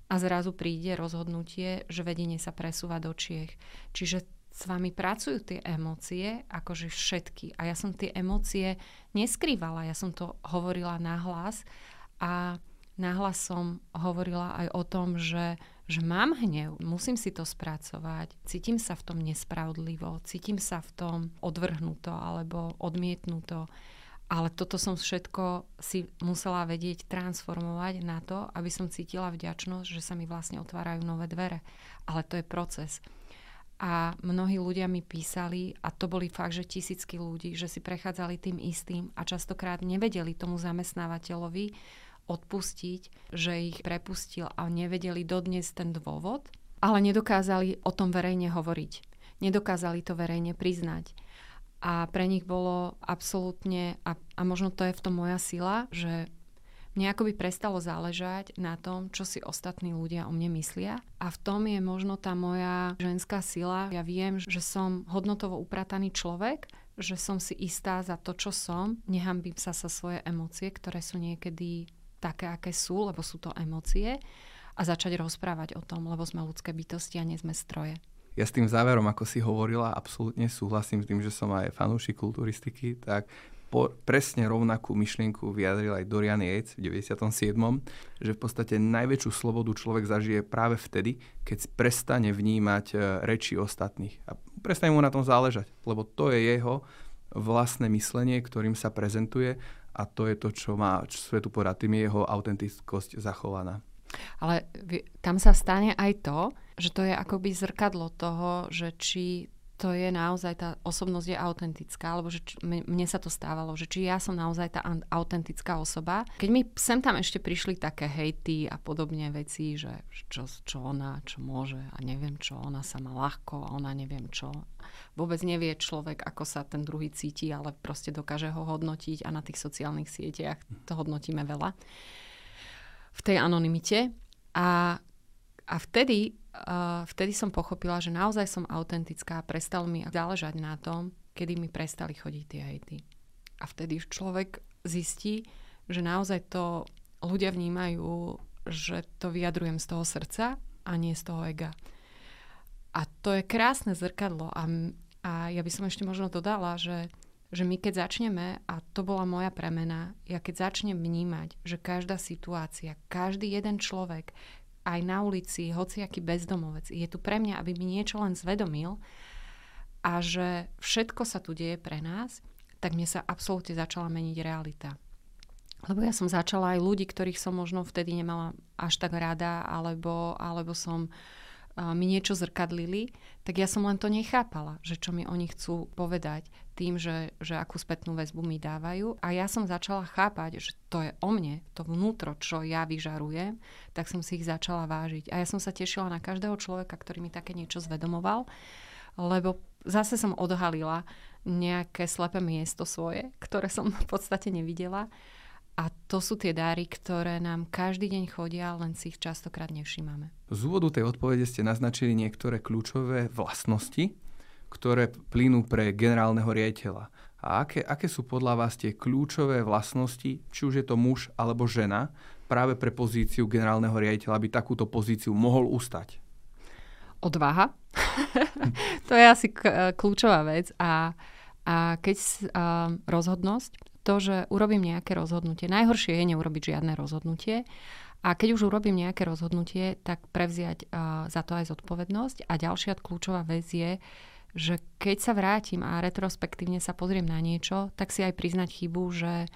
A zrazu príde rozhodnutie, že vedenie sa presúva do Čiech. Čiže s vami pracujú tie emócie, akože všetky. A ja som tie emócie neskrývala, ja som to hovorila nahlas a nahlas som hovorila aj o tom, že že mám hnev, musím si to spracovať, cítim sa v tom nespravodlivo, cítim sa v tom odvrhnuto alebo odmietnuto. Ale toto som všetko si musela vedieť transformovať na to, aby som cítila vďačnosť, že sa mi vlastne otvárajú nové dvere. Ale to je proces. A mnohí ľudia mi písali, a to boli fakt, že tisícky ľudí, že si prechádzali tým istým a častokrát nevedeli tomu zamestnávateľovi, odpustiť, že ich prepustil a nevedeli dodnes ten dôvod, ale nedokázali o tom verejne hovoriť. Nedokázali to verejne priznať. A pre nich bolo absolútne, a, a možno to je v tom moja sila, že mne akoby prestalo záležať na tom, čo si ostatní ľudia o mne myslia. A v tom je možno tá moja ženská sila. Ja viem, že som hodnotovo uprataný človek, že som si istá za to, čo som. Nehambím sa sa svoje emócie, ktoré sú niekedy také, aké sú, lebo sú to emócie a začať rozprávať o tom, lebo sme ľudské bytosti a nie sme stroje. Ja s tým záverom, ako si hovorila, absolútne súhlasím s tým, že som aj fanúšik kulturistiky, tak po, presne rovnakú myšlienku vyjadril aj Dorian Yates v 97., že v podstate najväčšiu slobodu človek zažije práve vtedy, keď prestane vnímať e, reči ostatných. A prestane mu na tom záležať, lebo to je jeho vlastné myslenie, ktorým sa prezentuje a to je to, čo má svetu povedať, tým je jeho autentickosť zachovaná. Ale tam sa stane aj to, že to je akoby zrkadlo toho, že či to je naozaj, tá osobnosť je autentická, alebo že či, mne sa to stávalo, že či ja som naozaj tá autentická osoba. Keď mi sem tam ešte prišli také hejty a podobne veci, že čo, čo ona, čo môže a neviem čo, ona sa má ľahko a ona neviem čo. Vôbec nevie človek, ako sa ten druhý cíti, ale proste dokáže ho hodnotiť a na tých sociálnych sieťach to hodnotíme veľa. V tej anonimite. A, a vtedy uh, vtedy som pochopila, že naozaj som autentická a prestalo mi záležať na tom, kedy mi prestali chodiť tie hejty. A vtedy človek zistí, že naozaj to ľudia vnímajú, že to vyjadrujem z toho srdca a nie z toho ega. A to je krásne zrkadlo. A, a ja by som ešte možno dodala, že, že my keď začneme, a to bola moja premena, ja keď začnem vnímať, že každá situácia, každý jeden človek, aj na ulici, hociaký bezdomovec. Je tu pre mňa, aby mi niečo len zvedomil a že všetko sa tu deje pre nás, tak mne sa absolútne začala meniť realita. Lebo ja som začala aj ľudí, ktorých som možno vtedy nemala až tak rada, alebo, alebo som mi niečo zrkadlili, tak ja som len to nechápala, že čo mi oni chcú povedať tým, že, že akú spätnú väzbu mi dávajú. A ja som začala chápať, že to je o mne, to vnútro, čo ja vyžarujem, tak som si ich začala vážiť. A ja som sa tešila na každého človeka, ktorý mi také niečo zvedomoval, lebo zase som odhalila nejaké slepé miesto svoje, ktoré som v podstate nevidela. A to sú tie dáry, ktoré nám každý deň chodia, len si ich častokrát nevšímame. Z úvodu tej odpovede ste naznačili niektoré kľúčové vlastnosti, ktoré plynú pre generálneho riaditeľa. A aké, aké sú podľa vás tie kľúčové vlastnosti, či už je to muž alebo žena, práve pre pozíciu generálneho riaditeľa, aby takúto pozíciu mohol ustať? Odvaha. to je asi kľúčová vec. A, a keď uh, rozhodnosť, to, že urobím nejaké rozhodnutie. Najhoršie je neurobiť žiadne rozhodnutie. A keď už urobím nejaké rozhodnutie, tak prevziať uh, za to aj zodpovednosť. A ďalšia kľúčová vec je, že keď sa vrátim a retrospektívne sa pozriem na niečo, tak si aj priznať chybu, že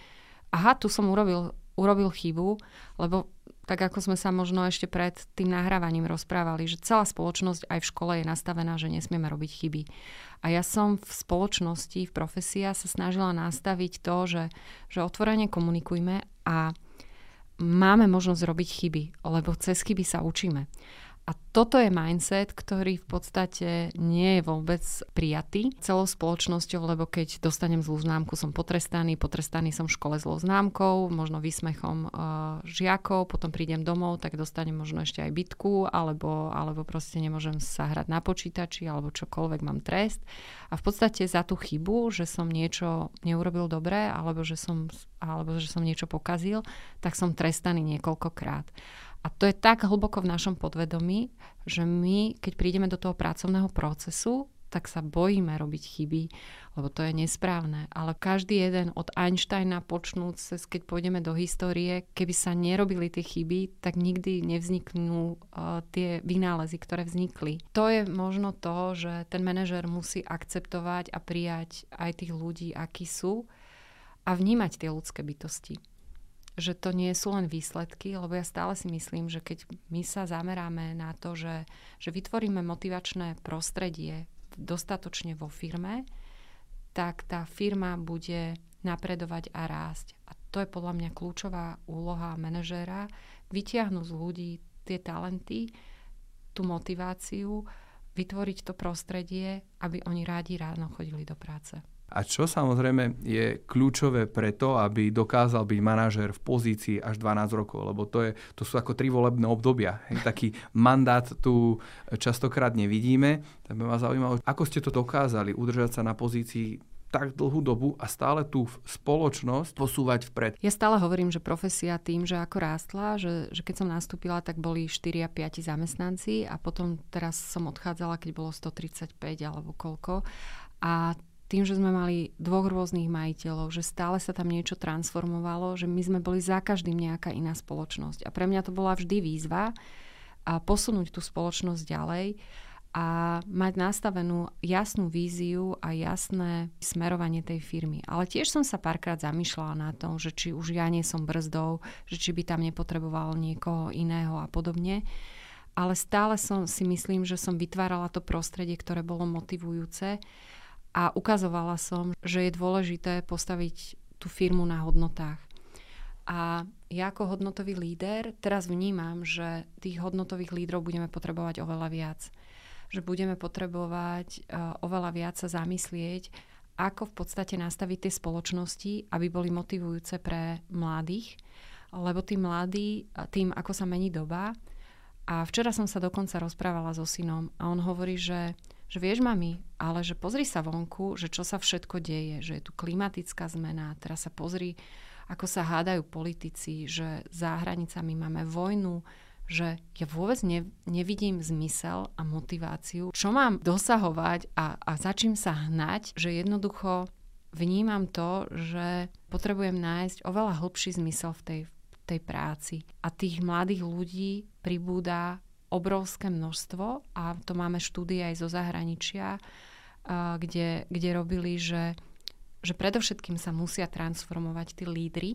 aha, tu som urobil, urobil chybu, lebo tak ako sme sa možno ešte pred tým nahrávaním rozprávali, že celá spoločnosť aj v škole je nastavená, že nesmieme robiť chyby. A ja som v spoločnosti, v profesia sa snažila nastaviť to, že, že otvorene komunikujme a máme možnosť robiť chyby, lebo cez chyby sa učíme. A toto je mindset, ktorý v podstate nie je vôbec prijatý celou spoločnosťou, lebo keď dostanem zlú známku, som potrestaný, potrestaný som v škole zlou známkou, možno výsmechom uh, žiakov, potom prídem domov, tak dostanem možno ešte aj bitku, alebo, alebo proste nemôžem sa hrať na počítači, alebo čokoľvek mám trest. A v podstate za tú chybu, že som niečo neurobil dobre, alebo že som, alebo že som niečo pokazil, tak som trestaný niekoľkokrát. A to je tak hlboko v našom podvedomí, že my, keď prídeme do toho pracovného procesu, tak sa bojíme robiť chyby, lebo to je nesprávne. Ale každý jeden od Einsteina počnúc, keď pôjdeme do histórie, keby sa nerobili tie chyby, tak nikdy nevzniknú uh, tie vynálezy, ktoré vznikli. To je možno to, že ten manažer musí akceptovať a prijať aj tých ľudí, akí sú a vnímať tie ľudské bytosti že to nie sú len výsledky, lebo ja stále si myslím, že keď my sa zameráme na to, že, že vytvoríme motivačné prostredie dostatočne vo firme, tak tá firma bude napredovať a rásť. A to je podľa mňa kľúčová úloha manažéra, vytiahnuť z ľudí tie talenty, tú motiváciu, vytvoriť to prostredie, aby oni rádi ráno chodili do práce. A čo samozrejme je kľúčové preto, aby dokázal byť manažer v pozícii až 12 rokov, lebo to, je, to sú ako tri volebné obdobia. Taký mandát tu častokrát nevidíme. Tak by ma zaujímalo, ako ste to dokázali udržať sa na pozícii tak dlhú dobu a stále tú spoločnosť posúvať vpred. Ja stále hovorím, že profesia tým, že ako rástla, že, že keď som nastúpila, tak boli 4 a 5 zamestnanci a potom teraz som odchádzala, keď bolo 135 alebo koľko. A tým, že sme mali dvoch rôznych majiteľov, že stále sa tam niečo transformovalo, že my sme boli za každým nejaká iná spoločnosť. A pre mňa to bola vždy výzva a posunúť tú spoločnosť ďalej a mať nastavenú jasnú víziu a jasné smerovanie tej firmy. Ale tiež som sa párkrát zamýšľala na tom, že či už ja nie som brzdou, že či by tam nepotreboval niekoho iného a podobne. Ale stále som si myslím, že som vytvárala to prostredie, ktoré bolo motivujúce a ukazovala som, že je dôležité postaviť tú firmu na hodnotách. A ja ako hodnotový líder teraz vnímam, že tých hodnotových lídrov budeme potrebovať oveľa viac. Že budeme potrebovať uh, oveľa viac sa zamyslieť, ako v podstate nastaviť tie spoločnosti, aby boli motivujúce pre mladých, lebo tí mladí, tým ako sa mení doba, a včera som sa dokonca rozprávala so synom a on hovorí, že, že vieš mami, ale že pozri sa vonku, že čo sa všetko deje, že je tu klimatická zmena, teraz sa pozri, ako sa hádajú politici, že za hranicami máme vojnu, že ja vôbec ne, nevidím zmysel a motiváciu, čo mám dosahovať a, a za čím sa hnať, že jednoducho vnímam to, že potrebujem nájsť oveľa hlbší zmysel v tej, tej práci. A tých mladých ľudí pribúda obrovské množstvo a to máme štúdie aj zo zahraničia, kde, kde robili, že, že predovšetkým sa musia transformovať tí lídry,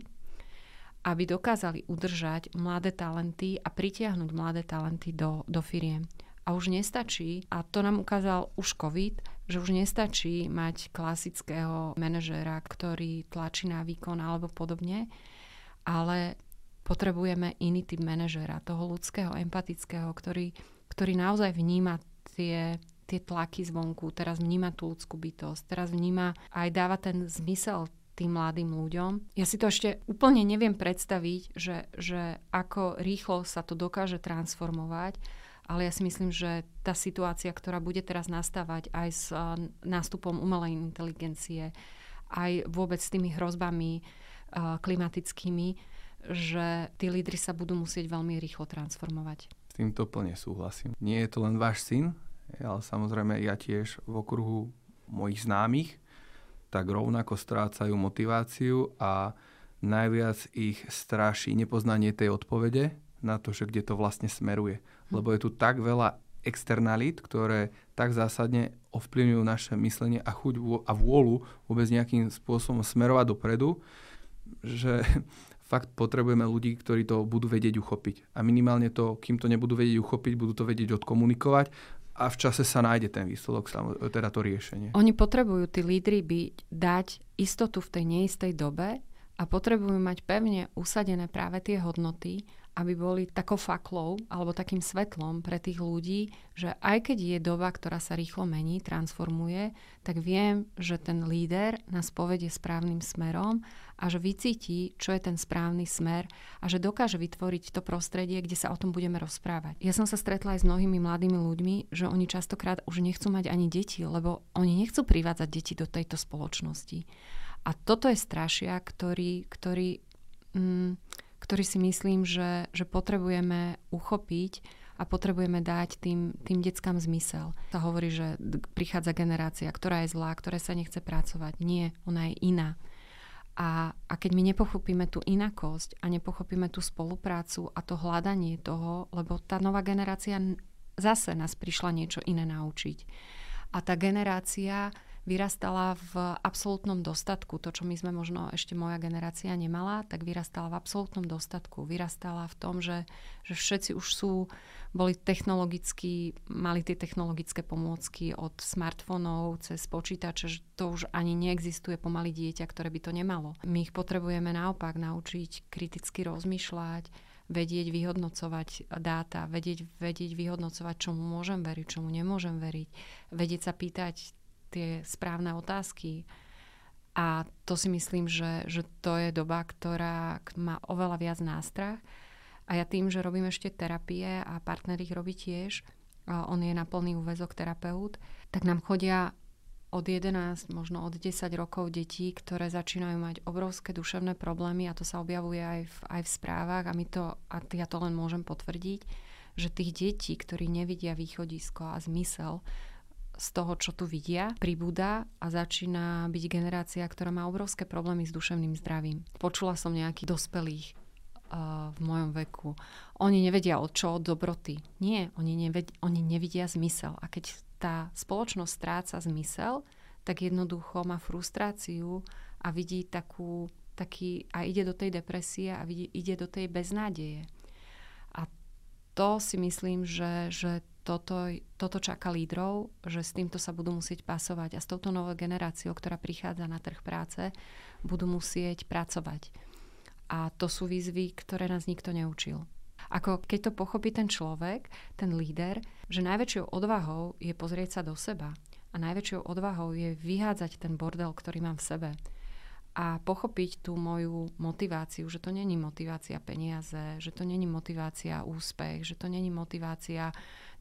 aby dokázali udržať mladé talenty a pritiahnuť mladé talenty do, do firiem. A už nestačí, a to nám ukázal už COVID, že už nestačí mať klasického manažéra, ktorý tlačí na výkon alebo podobne, ale potrebujeme iný typ manažéra, toho ľudského, empatického, ktorý, ktorý naozaj vníma tie, tie tlaky zvonku, teraz vníma tú ľudskú bytosť, teraz vníma aj dáva ten zmysel tým mladým ľuďom. Ja si to ešte úplne neviem predstaviť, že, že ako rýchlo sa to dokáže transformovať, ale ja si myslím, že tá situácia, ktorá bude teraz nastávať aj s nástupom umelej inteligencie, aj vôbec s tými hrozbami klimatickými, že tí lídry sa budú musieť veľmi rýchlo transformovať. S týmto plne súhlasím. Nie je to len váš syn, ale samozrejme ja tiež v okruhu mojich známych tak rovnako strácajú motiváciu a najviac ich stráši nepoznanie tej odpovede na to, že kde to vlastne smeruje. Hm. Lebo je tu tak veľa externalít, ktoré tak zásadne ovplyvňujú naše myslenie a chuť a vôľu vôbec nejakým spôsobom smerovať dopredu, že fakt potrebujeme ľudí, ktorí to budú vedieť uchopiť. A minimálne to, kým to nebudú vedieť uchopiť, budú to vedieť odkomunikovať a v čase sa nájde ten výsledok, teda to riešenie. Oni potrebujú, tí lídry, byť, dať istotu v tej neistej dobe a potrebujú mať pevne usadené práve tie hodnoty, aby boli takou faklou alebo takým svetlom pre tých ľudí, že aj keď je doba, ktorá sa rýchlo mení, transformuje, tak viem, že ten líder nás povedie správnym smerom a že vycíti, čo je ten správny smer a že dokáže vytvoriť to prostredie, kde sa o tom budeme rozprávať. Ja som sa stretla aj s mnohými mladými ľuďmi, že oni častokrát už nechcú mať ani deti, lebo oni nechcú privádzať deti do tejto spoločnosti. A toto je strašia, ktorý, ktorý mm, ktorý si myslím, že, že potrebujeme uchopiť a potrebujeme dať tým, tým deckám zmysel. Sa hovorí, že prichádza generácia, ktorá je zlá, ktorá sa nechce pracovať. Nie, ona je iná. A, a keď my nepochopíme tú inakosť a nepochopíme tú spoluprácu a to hľadanie toho, lebo tá nová generácia zase nás prišla niečo iné naučiť. A tá generácia vyrastala v absolútnom dostatku. To, čo my sme možno ešte moja generácia nemala, tak vyrastala v absolútnom dostatku. Vyrastala v tom, že, že všetci už sú, boli technologicky, mali tie technologické pomôcky od smartfónov cez počítače, že to už ani neexistuje pomaly dieťa, ktoré by to nemalo. My ich potrebujeme naopak naučiť kriticky rozmýšľať, vedieť vyhodnocovať dáta, vedieť, vedieť vyhodnocovať, čomu môžem veriť, čomu nemôžem veriť, vedieť sa pýtať tie správne otázky. A to si myslím, že, že to je doba, ktorá má oveľa viac nástrah. A ja tým, že robím ešte terapie a partner ich robí tiež, on je na plný úvezok terapeut, tak nám chodia od 11, možno od 10 rokov detí, ktoré začínajú mať obrovské duševné problémy a to sa objavuje aj v, aj v správach a, my to, a ja to len môžem potvrdiť, že tých detí, ktorí nevidia východisko a zmysel, z toho, čo tu vidia, pribúda a začína byť generácia, ktorá má obrovské problémy s duševným zdravím. Počula som nejakých dospelých v mojom veku. Oni nevedia od čo, od dobroty. Nie, oni, neved, oni nevidia zmysel. A keď tá spoločnosť stráca zmysel, tak jednoducho má frustráciu a vidí takú, taký, a ide do tej depresie a vidí, ide do tej beznádeje. A to si myslím, že, že toto, toto čaká lídrov, že s týmto sa budú musieť pasovať a s touto novou generáciou, ktorá prichádza na trh práce, budú musieť pracovať. A to sú výzvy, ktoré nás nikto neučil. Ako keď to pochopí ten človek, ten líder, že najväčšou odvahou je pozrieť sa do seba a najväčšou odvahou je vyhádzať ten bordel, ktorý mám v sebe a pochopiť tú moju motiváciu, že to není motivácia peniaze, že to není motivácia úspech, že to není motivácia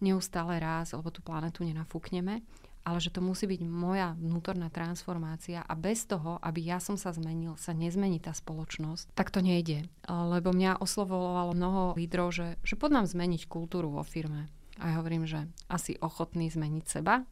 neustále raz, lebo tú planetu nenafúkneme, ale že to musí byť moja vnútorná transformácia a bez toho, aby ja som sa zmenil, sa nezmení tá spoločnosť, tak to nejde. Lebo mňa oslovovalo mnoho lídrov, že, že pod nám zmeniť kultúru vo firme. A ja hovorím, že asi ochotný zmeniť seba,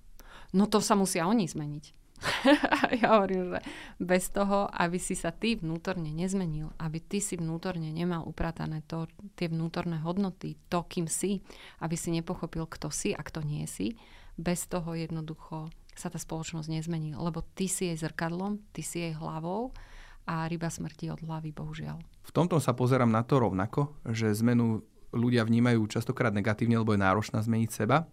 no to sa musia oni zmeniť. ja hovorím, že bez toho, aby si sa ty vnútorne nezmenil, aby ty si vnútorne nemal upratané to, tie vnútorné hodnoty, to, kým si, aby si nepochopil, kto si a kto nie si, bez toho jednoducho sa tá spoločnosť nezmení, lebo ty si jej zrkadlom, ty si jej hlavou a ryba smrti od hlavy, bohužiaľ. V tomto sa pozerám na to rovnako, že zmenu ľudia vnímajú častokrát negatívne, lebo je náročná zmeniť seba,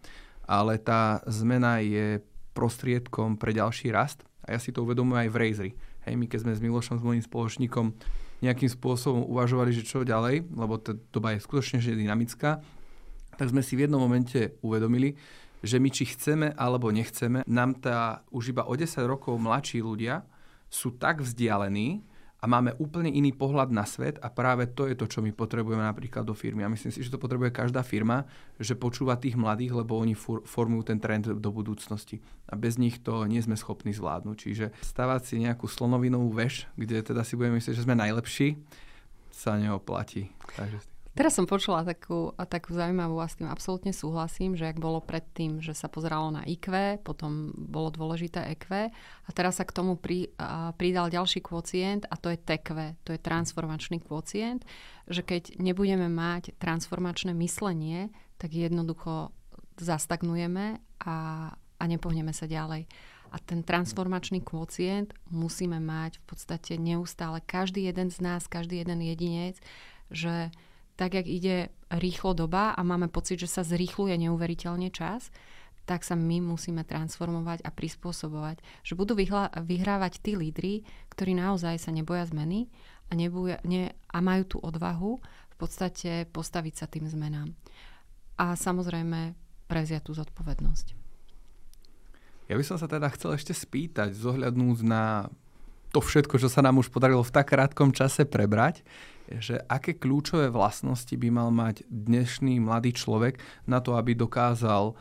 ale tá zmena je prostriedkom pre ďalší rast. A ja si to uvedomujem aj v Razery. Hej, my keď sme s Milošom, s mojím spoločníkom, nejakým spôsobom uvažovali, že čo ďalej, lebo tá doba je skutočne že dynamická, tak sme si v jednom momente uvedomili, že my či chceme alebo nechceme, nám tá už iba o 10 rokov mladší ľudia sú tak vzdialení, a máme úplne iný pohľad na svet a práve to je to, čo my potrebujeme napríklad do firmy. A myslím si, že to potrebuje každá firma, že počúva tých mladých, lebo oni formujú ten trend do budúcnosti. A bez nich to nie sme schopní zvládnuť. Čiže stavať si nejakú slonovinovú veš, kde teda si budeme myslieť, že sme najlepší, sa neoplatí. Takže Teraz som počula takú, takú zaujímavú a s tým absolútne súhlasím, že ak bolo predtým, že sa pozeralo na IQ, potom bolo dôležité EQ a teraz sa k tomu pri, a, pridal ďalší kvocient a to je TQ, to je transformačný kvocient, že keď nebudeme mať transformačné myslenie, tak jednoducho zastagnujeme a, a nepohneme sa ďalej. A ten transformačný kvocient musíme mať v podstate neustále každý jeden z nás, každý jeden jedinec, že tak, jak ide rýchlo doba a máme pocit, že sa zrýchluje neuveriteľne čas, tak sa my musíme transformovať a prispôsobovať. Že budú vyhla- vyhrávať tí lídry, ktorí naozaj sa neboja zmeny a, nebuja, ne, a majú tú odvahu v podstate postaviť sa tým zmenám. A samozrejme prevziať tú zodpovednosť. Ja by som sa teda chcel ešte spýtať, zohľadnúť na to všetko, čo sa nám už podarilo v tak krátkom čase prebrať, že aké kľúčové vlastnosti by mal mať dnešný mladý človek na to, aby dokázal e,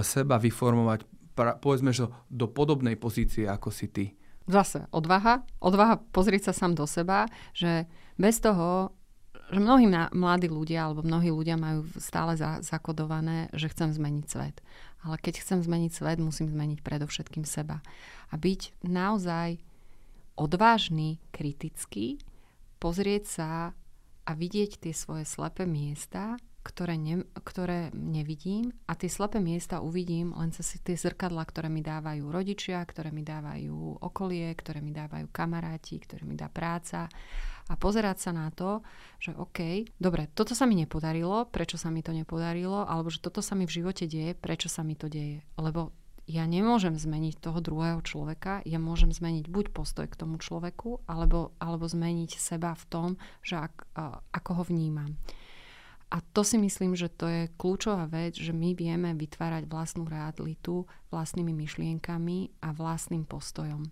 seba vyformovať, povedzme, že do podobnej pozície, ako si ty. Zase odvaha. Odvaha pozrieť sa sám do seba, že bez toho, že mnohí mladí ľudia alebo mnohí ľudia majú stále za, zakodované, že chcem zmeniť svet. Ale keď chcem zmeniť svet, musím zmeniť predovšetkým seba. A byť naozaj odvážny, kritický, pozrieť sa a vidieť tie svoje slepé miesta, ktoré, ne, ktoré nevidím a tie slepé miesta uvidím len cez tie zrkadla, ktoré mi dávajú rodičia, ktoré mi dávajú okolie, ktoré mi dávajú kamaráti, ktoré mi dá práca a pozerať sa na to, že OK, dobre, toto sa mi nepodarilo, prečo sa mi to nepodarilo, alebo že toto sa mi v živote deje, prečo sa mi to deje. Lebo ja nemôžem zmeniť toho druhého človeka, ja môžem zmeniť buď postoj k tomu človeku, alebo, alebo zmeniť seba v tom, že ak, ako ho vnímam. A to si myslím, že to je kľúčová vec, že my vieme vytvárať vlastnú realitu vlastnými myšlienkami a vlastným postojom.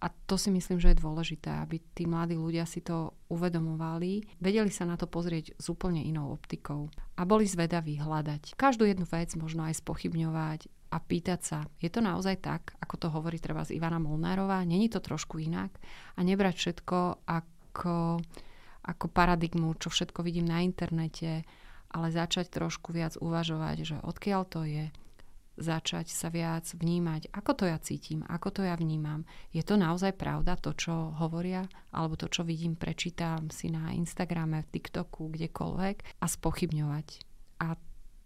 A to si myslím, že je dôležité, aby tí mladí ľudia si to uvedomovali, vedeli sa na to pozrieť s úplne inou optikou a boli zvedaví hľadať. Každú jednu vec možno aj spochybňovať a pýtať sa, je to naozaj tak, ako to hovorí treba z Ivana Molnárová, není to trošku inak a nebrať všetko ako, ako paradigmu, čo všetko vidím na internete, ale začať trošku viac uvažovať, že odkiaľ to je, začať sa viac vnímať, ako to ja cítim, ako to ja vnímam. Je to naozaj pravda, to, čo hovoria, alebo to, čo vidím, prečítam si na Instagrame, v TikToku, kdekoľvek a spochybňovať. A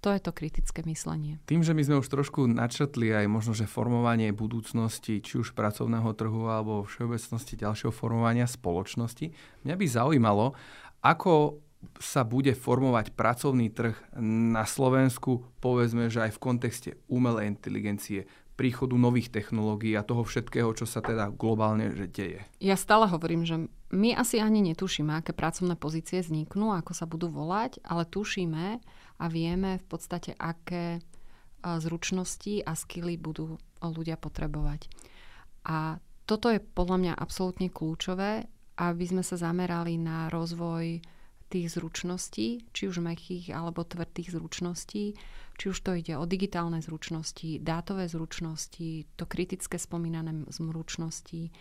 to je to kritické myslenie. Tým, že my sme už trošku načrtli aj možno, že formovanie budúcnosti, či už pracovného trhu alebo všeobecnosti ďalšieho formovania spoločnosti, mňa by zaujímalo, ako sa bude formovať pracovný trh na Slovensku, povedzme, že aj v kontexte umelej inteligencie, príchodu nových technológií a toho všetkého, čo sa teda globálne že deje. Ja stále hovorím, že my asi ani netušíme, aké pracovné pozície vzniknú, ako sa budú volať, ale tušíme a vieme v podstate, aké zručnosti a skily budú ľudia potrebovať. A toto je podľa mňa absolútne kľúčové, aby sme sa zamerali na rozvoj tých zručností, či už mekých alebo tvrdých zručností, či už to ide o digitálne zručnosti, dátové zručnosti, to kritické spomínané zručnosti,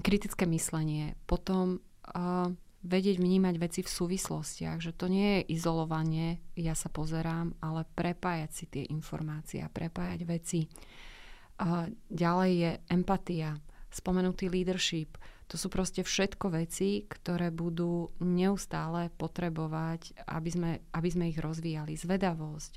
kritické myslenie, potom uh, vedieť vnímať veci v súvislostiach, že to nie je izolovanie, ja sa pozerám, ale prepájať si tie informácie a prepájať veci. Uh, ďalej je empatia, spomenutý leadership, to sú proste všetko veci, ktoré budú neustále potrebovať, aby sme, aby sme ich rozvíjali. Zvedavosť,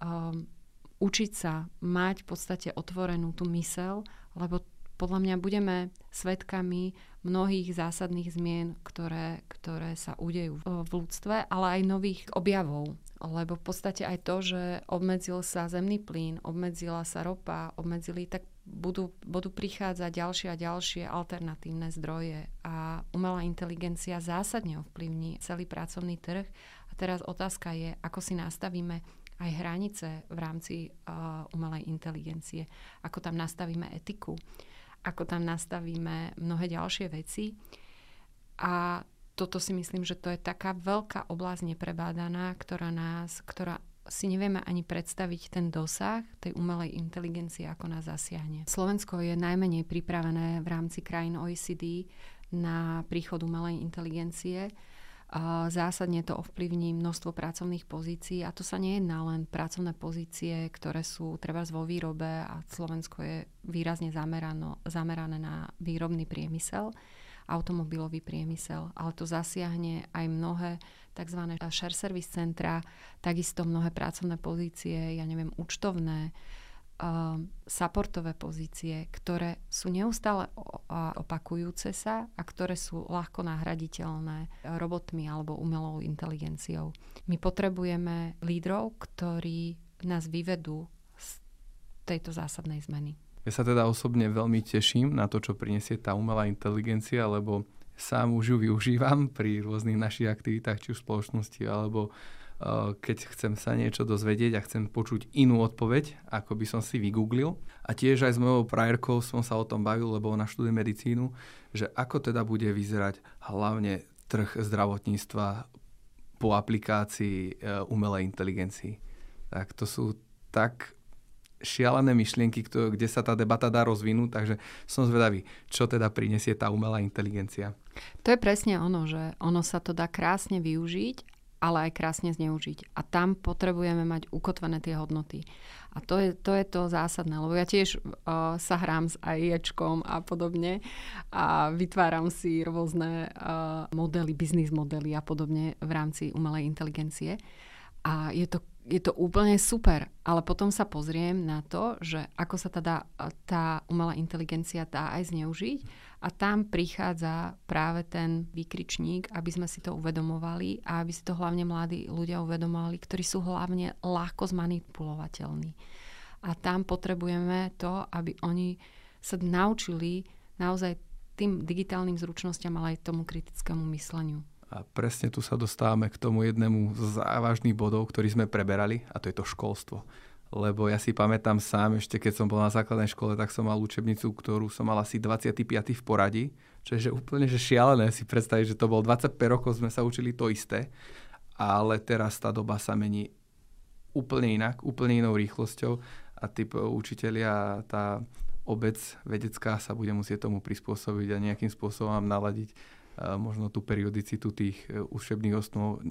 um, učiť sa, mať v podstate otvorenú tú mysel, lebo podľa mňa budeme svetkami mnohých zásadných zmien, ktoré, ktoré sa udejú v ľudstve, ale aj nových objavov. Lebo v podstate aj to, že obmedzil sa zemný plyn, obmedzila sa ropa, obmedzili, tak budú, budú prichádzať ďalšie a ďalšie alternatívne zdroje a umelá inteligencia zásadne ovplyvní celý pracovný trh. A teraz otázka je, ako si nastavíme aj hranice v rámci uh, umelej inteligencie, ako tam nastavíme etiku, ako tam nastavíme mnohé ďalšie veci. A toto si myslím, že to je taká veľká oblasť neprebádaná, ktorá nás, ktorá si nevieme ani predstaviť ten dosah tej umelej inteligencie, ako nás zasiahne. Slovensko je najmenej pripravené v rámci krajín OECD na príchod umelej inteligencie. Zásadne to ovplyvní množstvo pracovných pozícií a to sa nejedná len pracovné pozície, ktoré sú treba vo výrobe a Slovensko je výrazne zamerano, zamerané na výrobný priemysel, automobilový priemysel, ale to zasiahne aj mnohé tzv. share service centra, takisto mnohé pracovné pozície, ja neviem, účtovné, uh, supportové pozície, ktoré sú neustále opakujúce sa a ktoré sú ľahko nahraditeľné robotmi alebo umelou inteligenciou. My potrebujeme lídrov, ktorí nás vyvedú z tejto zásadnej zmeny. Ja sa teda osobne veľmi teším na to, čo prinesie tá umelá inteligencia, lebo sám už ju využívam pri rôznych našich aktivitách, či už v spoločnosti, alebo keď chcem sa niečo dozvedieť a chcem počuť inú odpoveď, ako by som si vygooglil. A tiež aj s mojou prajerkou som sa o tom bavil, lebo ona študuje medicínu, že ako teda bude vyzerať hlavne trh zdravotníctva po aplikácii uh, umelej inteligencii. Tak to sú tak šialené myšlienky, kde sa tá debata dá rozvinúť, takže som zvedavý, čo teda prinesie tá umelá inteligencia. To je presne ono, že ono sa to dá krásne využiť, ale aj krásne zneužiť. A tam potrebujeme mať ukotvené tie hodnoty. A to je to, je to zásadné, lebo ja tiež uh, sa hrám s AIčkom a podobne a vytváram si rôzne uh, modely, biznis modely a podobne v rámci umelej inteligencie. A je to je to úplne super, ale potom sa pozriem na to, že ako sa teda tá umelá inteligencia dá aj zneužiť a tam prichádza práve ten výkričník, aby sme si to uvedomovali a aby si to hlavne mladí ľudia uvedomovali, ktorí sú hlavne ľahko zmanipulovateľní. A tam potrebujeme to, aby oni sa naučili naozaj tým digitálnym zručnosťam, ale aj tomu kritickému mysleniu. A presne tu sa dostávame k tomu jednému z závažných bodov, ktorý sme preberali, a to je to školstvo. Lebo ja si pamätám sám, ešte keď som bol na základnej škole, tak som mal učebnicu, ktorú som mal asi 25. v poradí, čo úplne že šialené si predstaviť, že to bolo 25 rokov, sme sa učili to isté, ale teraz tá doba sa mení úplne inak, úplne inou rýchlosťou a tí učiteľia, tá obec vedecká sa bude musieť tomu prispôsobiť a nejakým spôsobom naladiť možno tú periodicitu tých e, učebných osnov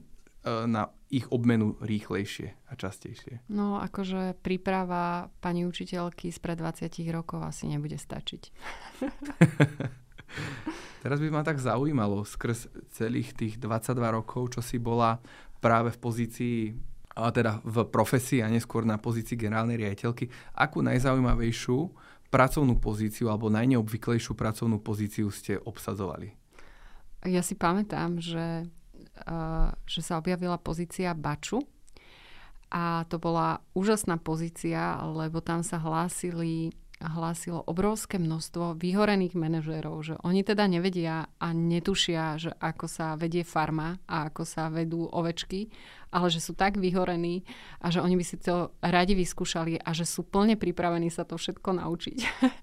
na ich obmenu rýchlejšie a častejšie? No akože príprava pani učiteľky spred 20 rokov asi nebude stačiť. Teraz by ma tak zaujímalo skrz celých tých 22 rokov, čo si bola práve v pozícii a teda v profesii a neskôr na pozícii generálnej riaditeľky, akú najzaujímavejšiu pracovnú pozíciu alebo najneobvyklejšiu pracovnú pozíciu ste obsadzovali? Ja si pamätám, že, uh, že sa objavila pozícia baču a to bola úžasná pozícia, lebo tam sa hlásili hlásilo obrovské množstvo vyhorených manažérov, že oni teda nevedia a netušia, že ako sa vedie farma a ako sa vedú ovečky, ale že sú tak vyhorení a že oni by si to radi vyskúšali a že sú plne pripravení sa to všetko naučiť.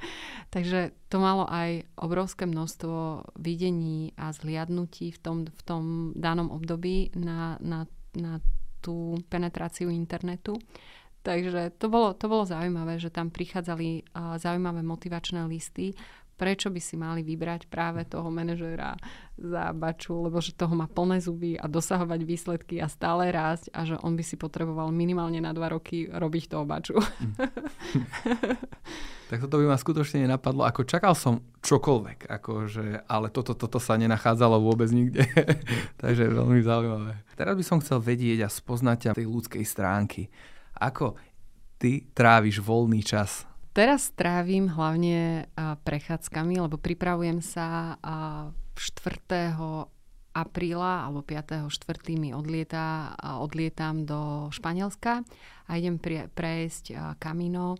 Takže to malo aj obrovské množstvo videní a zliadnutí v tom, v tom danom období na, na, na tú penetráciu internetu. Takže to bolo, to bolo zaujímavé, že tam prichádzali uh, zaujímavé motivačné listy, prečo by si mali vybrať práve toho manažéra za baču, lebo že toho má plné zuby a dosahovať výsledky a stále rásť a že on by si potreboval minimálne na dva roky robiť toho baču. tak toto by ma skutočne nenapadlo. Ako čakal som čokoľvek, akože, ale toto, toto sa nenachádzalo vôbec nikde. Takže veľmi zaujímavé. Teraz by som chcel vedieť a spoznať ťa tej ľudskej stránky. Ako ty tráviš voľný čas? Teraz trávim hlavne prechádzkami, lebo pripravujem sa 4 apríla alebo 5. 4. mi odlieta, odlietam do Španielska a idem prejsť Camino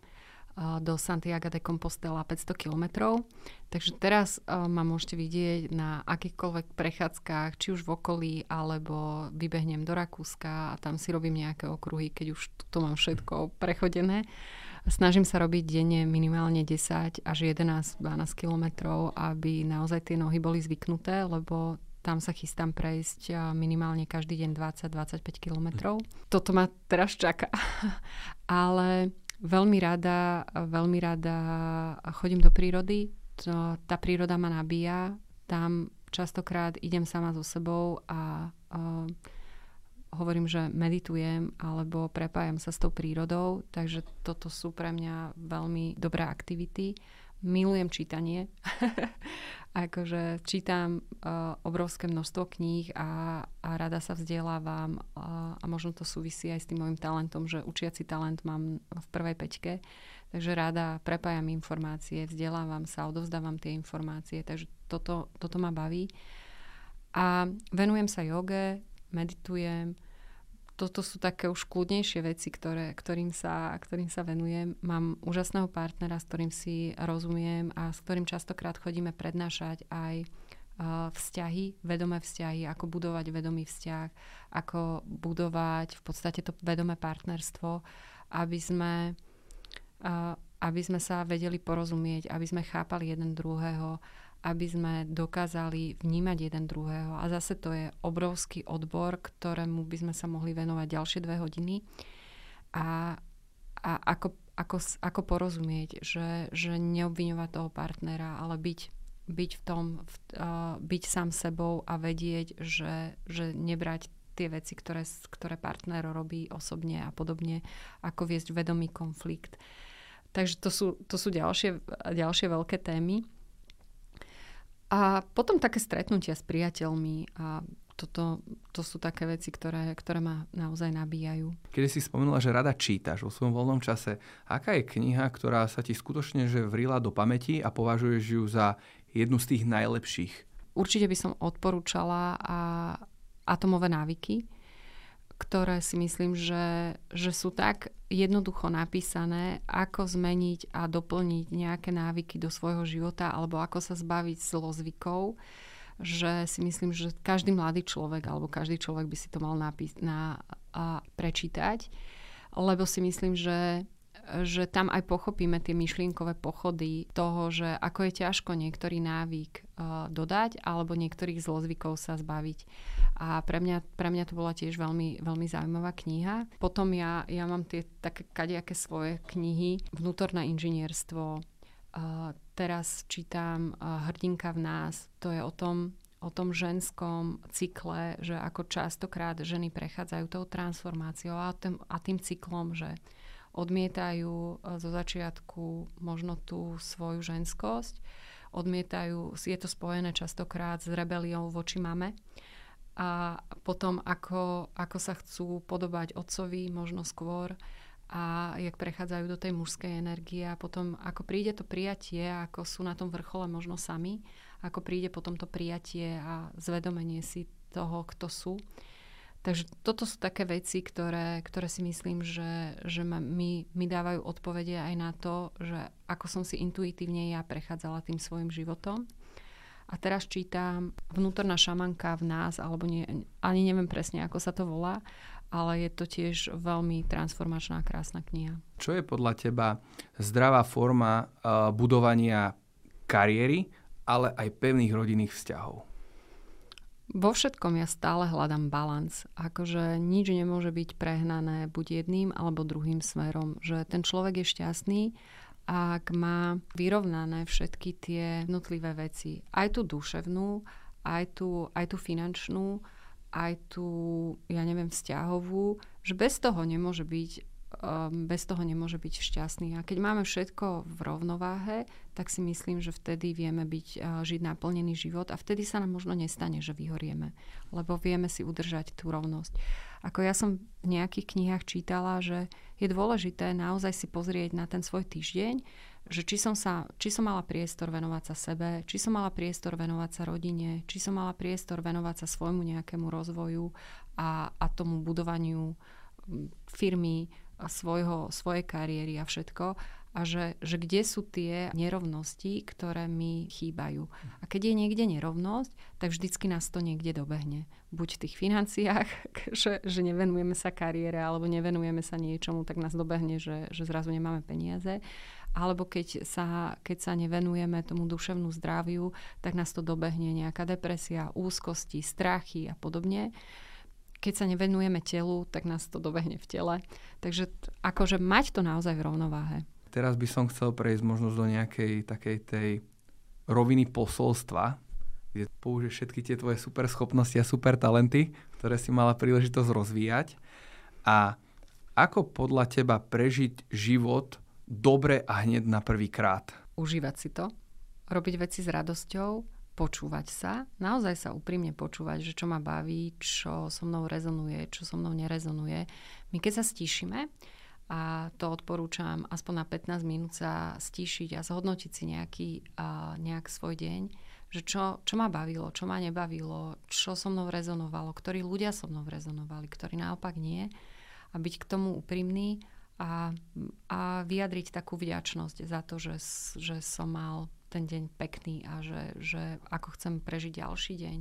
do Santiago de Compostela 500 kilometrov. Takže teraz ma môžete vidieť na akýchkoľvek prechádzkach, či už v okolí, alebo vybehnem do Rakúska a tam si robím nejaké okruhy, keď už to mám všetko prechodené. Snažím sa robiť denne minimálne 10 až 11-12 kilometrov, aby naozaj tie nohy boli zvyknuté, lebo tam sa chystám prejsť minimálne každý deň 20-25 kilometrov. Toto ma teraz čaká. Ale veľmi rada, veľmi rada chodím do prírody. To, tá príroda ma nabíja. Tam častokrát idem sama so sebou a uh, hovorím, že meditujem alebo prepájam sa s tou prírodou, takže toto sú pre mňa veľmi dobré aktivity milujem čítanie. akože čítam uh, obrovské množstvo kníh a, a rada sa vzdelávam uh, a možno to súvisí aj s tým môjim talentom, že učiaci talent mám v prvej peťke. Takže rada prepájam informácie, vzdelávam sa, odovzdávam tie informácie, takže toto, toto ma baví. A venujem sa joge, meditujem, toto sú také už kľudnejšie veci, ktoré, ktorým, sa, ktorým sa venujem. Mám úžasného partnera, s ktorým si rozumiem a s ktorým častokrát chodíme prednášať aj vzťahy, vedomé vzťahy, ako budovať vedomý vzťah, ako budovať v podstate to vedomé partnerstvo, aby sme, aby sme sa vedeli porozumieť, aby sme chápali jeden druhého, aby sme dokázali vnímať jeden druhého. A zase to je obrovský odbor, ktorému by sme sa mohli venovať ďalšie dve hodiny. A, a ako, ako, ako porozumieť, že, že neobviňovať toho partnera, ale byť, byť v tom, v, uh, byť sám sebou a vedieť, že, že nebrať tie veci, ktoré, ktoré partner robí osobne a podobne, ako viesť vedomý konflikt. Takže to sú, to sú ďalšie, ďalšie veľké témy. A potom také stretnutia s priateľmi a toto, to sú také veci, ktoré, ktoré ma naozaj nabíjajú. Keď si spomenula, že rada čítaš vo svojom voľnom čase, aká je kniha, ktorá sa ti skutočne že vrila do pamäti a považuješ ju za jednu z tých najlepších? Určite by som odporúčala a atomové návyky ktoré si myslím, že, že sú tak jednoducho napísané, ako zmeniť a doplniť nejaké návyky do svojho života alebo ako sa zbaviť zlozvykov, že si myslím, že každý mladý človek alebo každý človek by si to mal napís- na, a, prečítať, lebo si myslím, že že tam aj pochopíme tie myšlienkové pochody toho, že ako je ťažko niektorý návyk uh, dodať alebo niektorých zlozvykov sa zbaviť. A pre mňa, pre mňa to bola tiež veľmi, veľmi zaujímavá kniha. Potom ja, ja mám tie také kadejaké svoje knihy. Vnútorné inžinierstvo. Uh, teraz čítam uh, Hrdinka v nás. To je o tom, o tom ženskom cykle, že ako častokrát ženy prechádzajú tou transformáciou a tým, a tým cyklom, že odmietajú e, zo začiatku možno tú svoju ženskosť, odmietajú, je to spojené častokrát s rebeliou voči mame. A potom ako, ako sa chcú podobať otcovi možno skôr a jak prechádzajú do tej mužskej energie. A potom ako príde to prijatie, ako sú na tom vrchole možno sami, ako príde potom to prijatie a zvedomenie si toho, kto sú. Takže toto sú také veci, ktoré, ktoré si myslím, že, že ma, mi, mi dávajú odpovede aj na to, že ako som si intuitívne ja prechádzala tým svojim životom. A teraz čítam Vnútorná šamanka v nás, alebo nie, ani neviem presne, ako sa to volá, ale je to tiež veľmi transformačná, krásna kniha. Čo je podľa teba zdravá forma uh, budovania kariéry, ale aj pevných rodinných vzťahov? Vo všetkom ja stále hľadám balans. Akože nič nemôže byť prehnané buď jedným alebo druhým smerom. Že ten človek je šťastný, ak má vyrovnané všetky tie nutlivé veci. Aj tú duševnú, aj tú, aj tú finančnú, aj tú, ja neviem, vzťahovú, že bez toho nemôže byť bez toho nemôže byť šťastný. A keď máme všetko v rovnováhe, tak si myslím, že vtedy vieme byť, uh, žiť naplnený život a vtedy sa nám možno nestane, že vyhorieme, lebo vieme si udržať tú rovnosť. Ako ja som v nejakých knihách čítala, že je dôležité naozaj si pozrieť na ten svoj týždeň, že či som, sa, či som mala priestor venovať sa sebe, či som mala priestor venovať sa rodine, či som mala priestor venovať sa svojmu nejakému rozvoju a, a tomu budovaniu firmy, svojho, svojej kariéry a všetko a že, že kde sú tie nerovnosti, ktoré mi chýbajú. A keď je niekde nerovnosť, tak vždycky nás to niekde dobehne. Buď v tých financiách, že, že nevenujeme sa kariére alebo nevenujeme sa niečomu, tak nás dobehne, že, že zrazu nemáme peniaze alebo keď sa, keď sa nevenujeme tomu duševnú zdraviu, tak nás to dobehne nejaká depresia, úzkosti, strachy a podobne. Keď sa nevenujeme telu, tak nás to dobehne v tele. Takže akože mať to naozaj v rovnováhe. Teraz by som chcel prejsť možno do nejakej takej tej roviny posolstva, kde použiješ všetky tie tvoje super schopnosti a super talenty, ktoré si mala príležitosť rozvíjať. A ako podľa teba prežiť život dobre a hneď na prvý krát? Užívať si to, robiť veci s radosťou, počúvať sa, naozaj sa úprimne počúvať, že čo ma baví, čo so mnou rezonuje, čo so mnou nerezonuje. My keď sa stíšime, a to odporúčam aspoň na 15 minút sa stíšiť a zhodnotiť si nejaký, a nejak svoj deň, že čo, čo ma bavilo, čo ma nebavilo, čo so mnou rezonovalo, ktorí ľudia so mnou rezonovali, ktorí naopak nie a byť k tomu úprimný a, a vyjadriť takú vďačnosť za to, že, že som mal ten deň pekný a že, že ako chcem prežiť ďalší deň.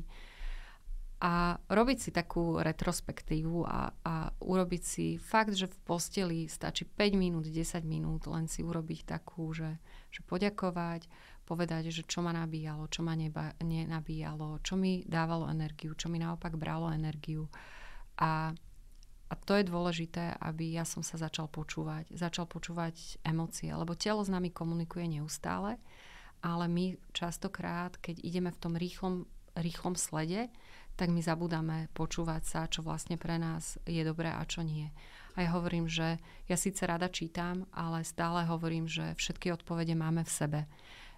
A robiť si takú retrospektívu a, a urobiť si fakt, že v posteli stačí 5 minút, 10 minút, len si urobiť takú, že, že poďakovať, povedať, že čo ma nabíjalo, čo ma neba, nenabíjalo, čo mi dávalo energiu, čo mi naopak bralo energiu. A a to je dôležité, aby ja som sa začal počúvať. Začal počúvať emócie, lebo telo s nami komunikuje neustále, ale my častokrát, keď ideme v tom rýchlom, rýchlom slede, tak my zabudáme počúvať sa, čo vlastne pre nás je dobré a čo nie. A ja hovorím, že ja síce rada čítam, ale stále hovorím, že všetky odpovede máme v sebe.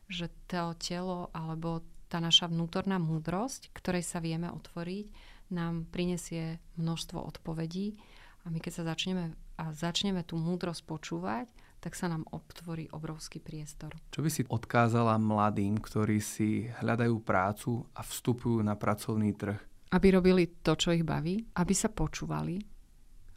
Že to telo alebo tá naša vnútorná múdrosť, ktorej sa vieme otvoriť, nám prinesie množstvo odpovedí a my keď sa začneme a začneme tú múdrosť počúvať, tak sa nám obtvorí obrovský priestor. Čo by si odkázala mladým, ktorí si hľadajú prácu a vstupujú na pracovný trh? Aby robili to, čo ich baví, aby sa počúvali,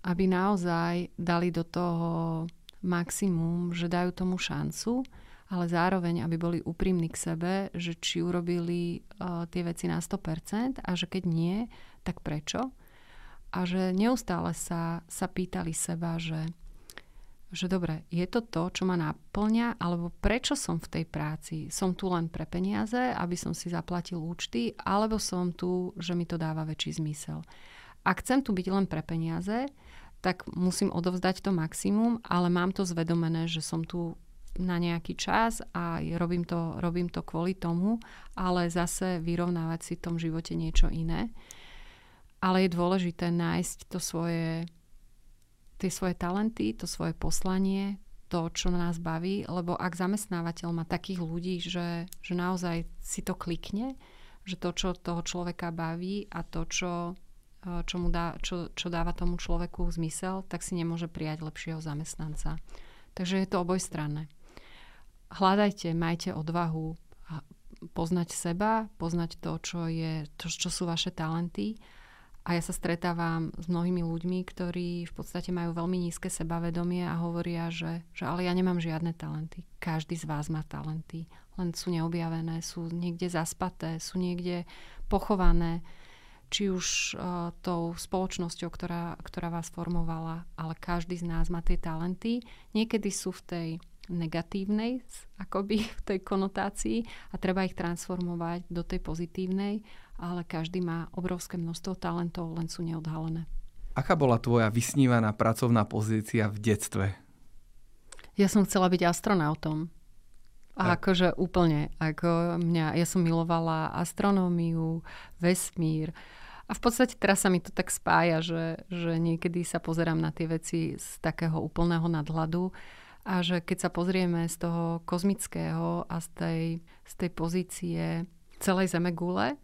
aby naozaj dali do toho maximum, že dajú tomu šancu ale zároveň, aby boli úprimní k sebe, že či urobili uh, tie veci na 100% a že keď nie, tak prečo? A že neustále sa, sa pýtali seba, že, že dobre, je to to, čo ma naplňa, alebo prečo som v tej práci? Som tu len pre peniaze, aby som si zaplatil účty, alebo som tu, že mi to dáva väčší zmysel. Ak chcem tu byť len pre peniaze, tak musím odovzdať to maximum, ale mám to zvedomené, že som tu na nejaký čas a robím to, robím to kvôli tomu, ale zase vyrovnávať si v tom živote niečo iné. Ale je dôležité nájsť to svoje, tie svoje talenty, to svoje poslanie, to, čo nás baví, lebo ak zamestnávateľ má takých ľudí, že, že naozaj si to klikne, že to, čo toho človeka baví a to, čo čo, mu dá, čo, čo dáva tomu človeku zmysel, tak si nemôže prijať lepšieho zamestnanca. Takže je to obojstranné. Hľadajte, majte odvahu poznať seba, poznať to, čo, je, to, čo sú vaše talenty. A ja sa stretávam s mnohými ľuďmi, ktorí v podstate majú veľmi nízke sebavedomie a hovoria, že, že ale ja nemám žiadne talenty. Každý z vás má talenty, len sú neobjavené, sú niekde zaspaté, sú niekde pochované či už uh, tou spoločnosťou, ktorá, ktorá vás formovala, ale každý z nás má tie talenty. Niekedy sú v tej negatívnej, akoby v tej konotácii a treba ich transformovať do tej pozitívnej, ale každý má obrovské množstvo talentov, len sú neodhalené. Aká bola tvoja vysnívaná pracovná pozícia v detstve? Ja som chcela byť astronautom. A tak. akože úplne, ako mňa, ja som milovala astronómiu, vesmír. A v podstate teraz sa mi to tak spája, že, že niekedy sa pozerám na tie veci z takého úplného nadhľadu a že keď sa pozrieme z toho kozmického a z tej, z tej pozície celej Zemegule,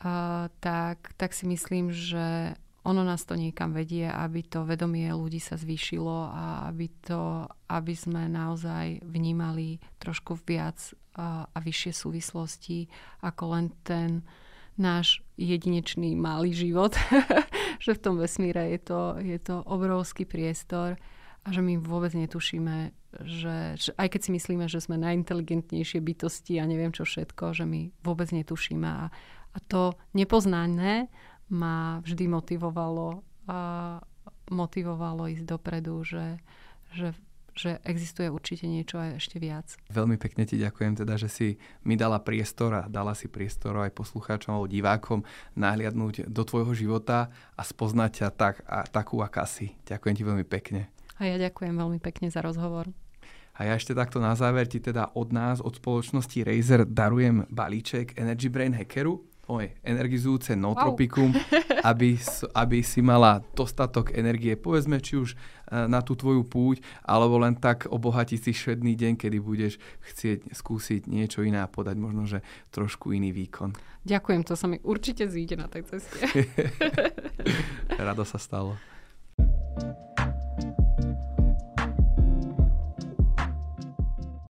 uh, tak, tak si myslím, že ono nás to niekam vedie, aby to vedomie ľudí sa zvýšilo a aby, to, aby sme naozaj vnímali trošku viac a, a vyššie súvislosti ako len ten náš jedinečný malý život, že v tom vesmíre je to, je to obrovský priestor a že my vôbec netušíme, že, že aj keď si myslíme, že sme najinteligentnejšie bytosti a neviem čo všetko, že my vôbec netušíme a, a to nepoznané ma vždy motivovalo a motivovalo ísť dopredu, že, že že existuje určite niečo aj ešte viac. Veľmi pekne ti ďakujem teda, že si mi dala priestor a dala si priestor aj poslucháčom alebo divákom nahliadnúť do tvojho života a spoznať ťa tak, a, takú, aká si. Ďakujem ti veľmi pekne. A ja ďakujem veľmi pekne za rozhovor. A ja ešte takto na záver ti teda od nás, od spoločnosti Razer darujem balíček Energy Brain Hackeru oj, energizujúce nootropikum, wow. aby, aby si mala dostatok energie, povedzme, či už e, na tú tvoju púť, alebo len tak obohatiť si šedný deň, kedy budeš chcieť skúsiť niečo iné a podať možno, že trošku iný výkon. Ďakujem, to sa mi určite zíde na tej ceste. Rado sa stalo.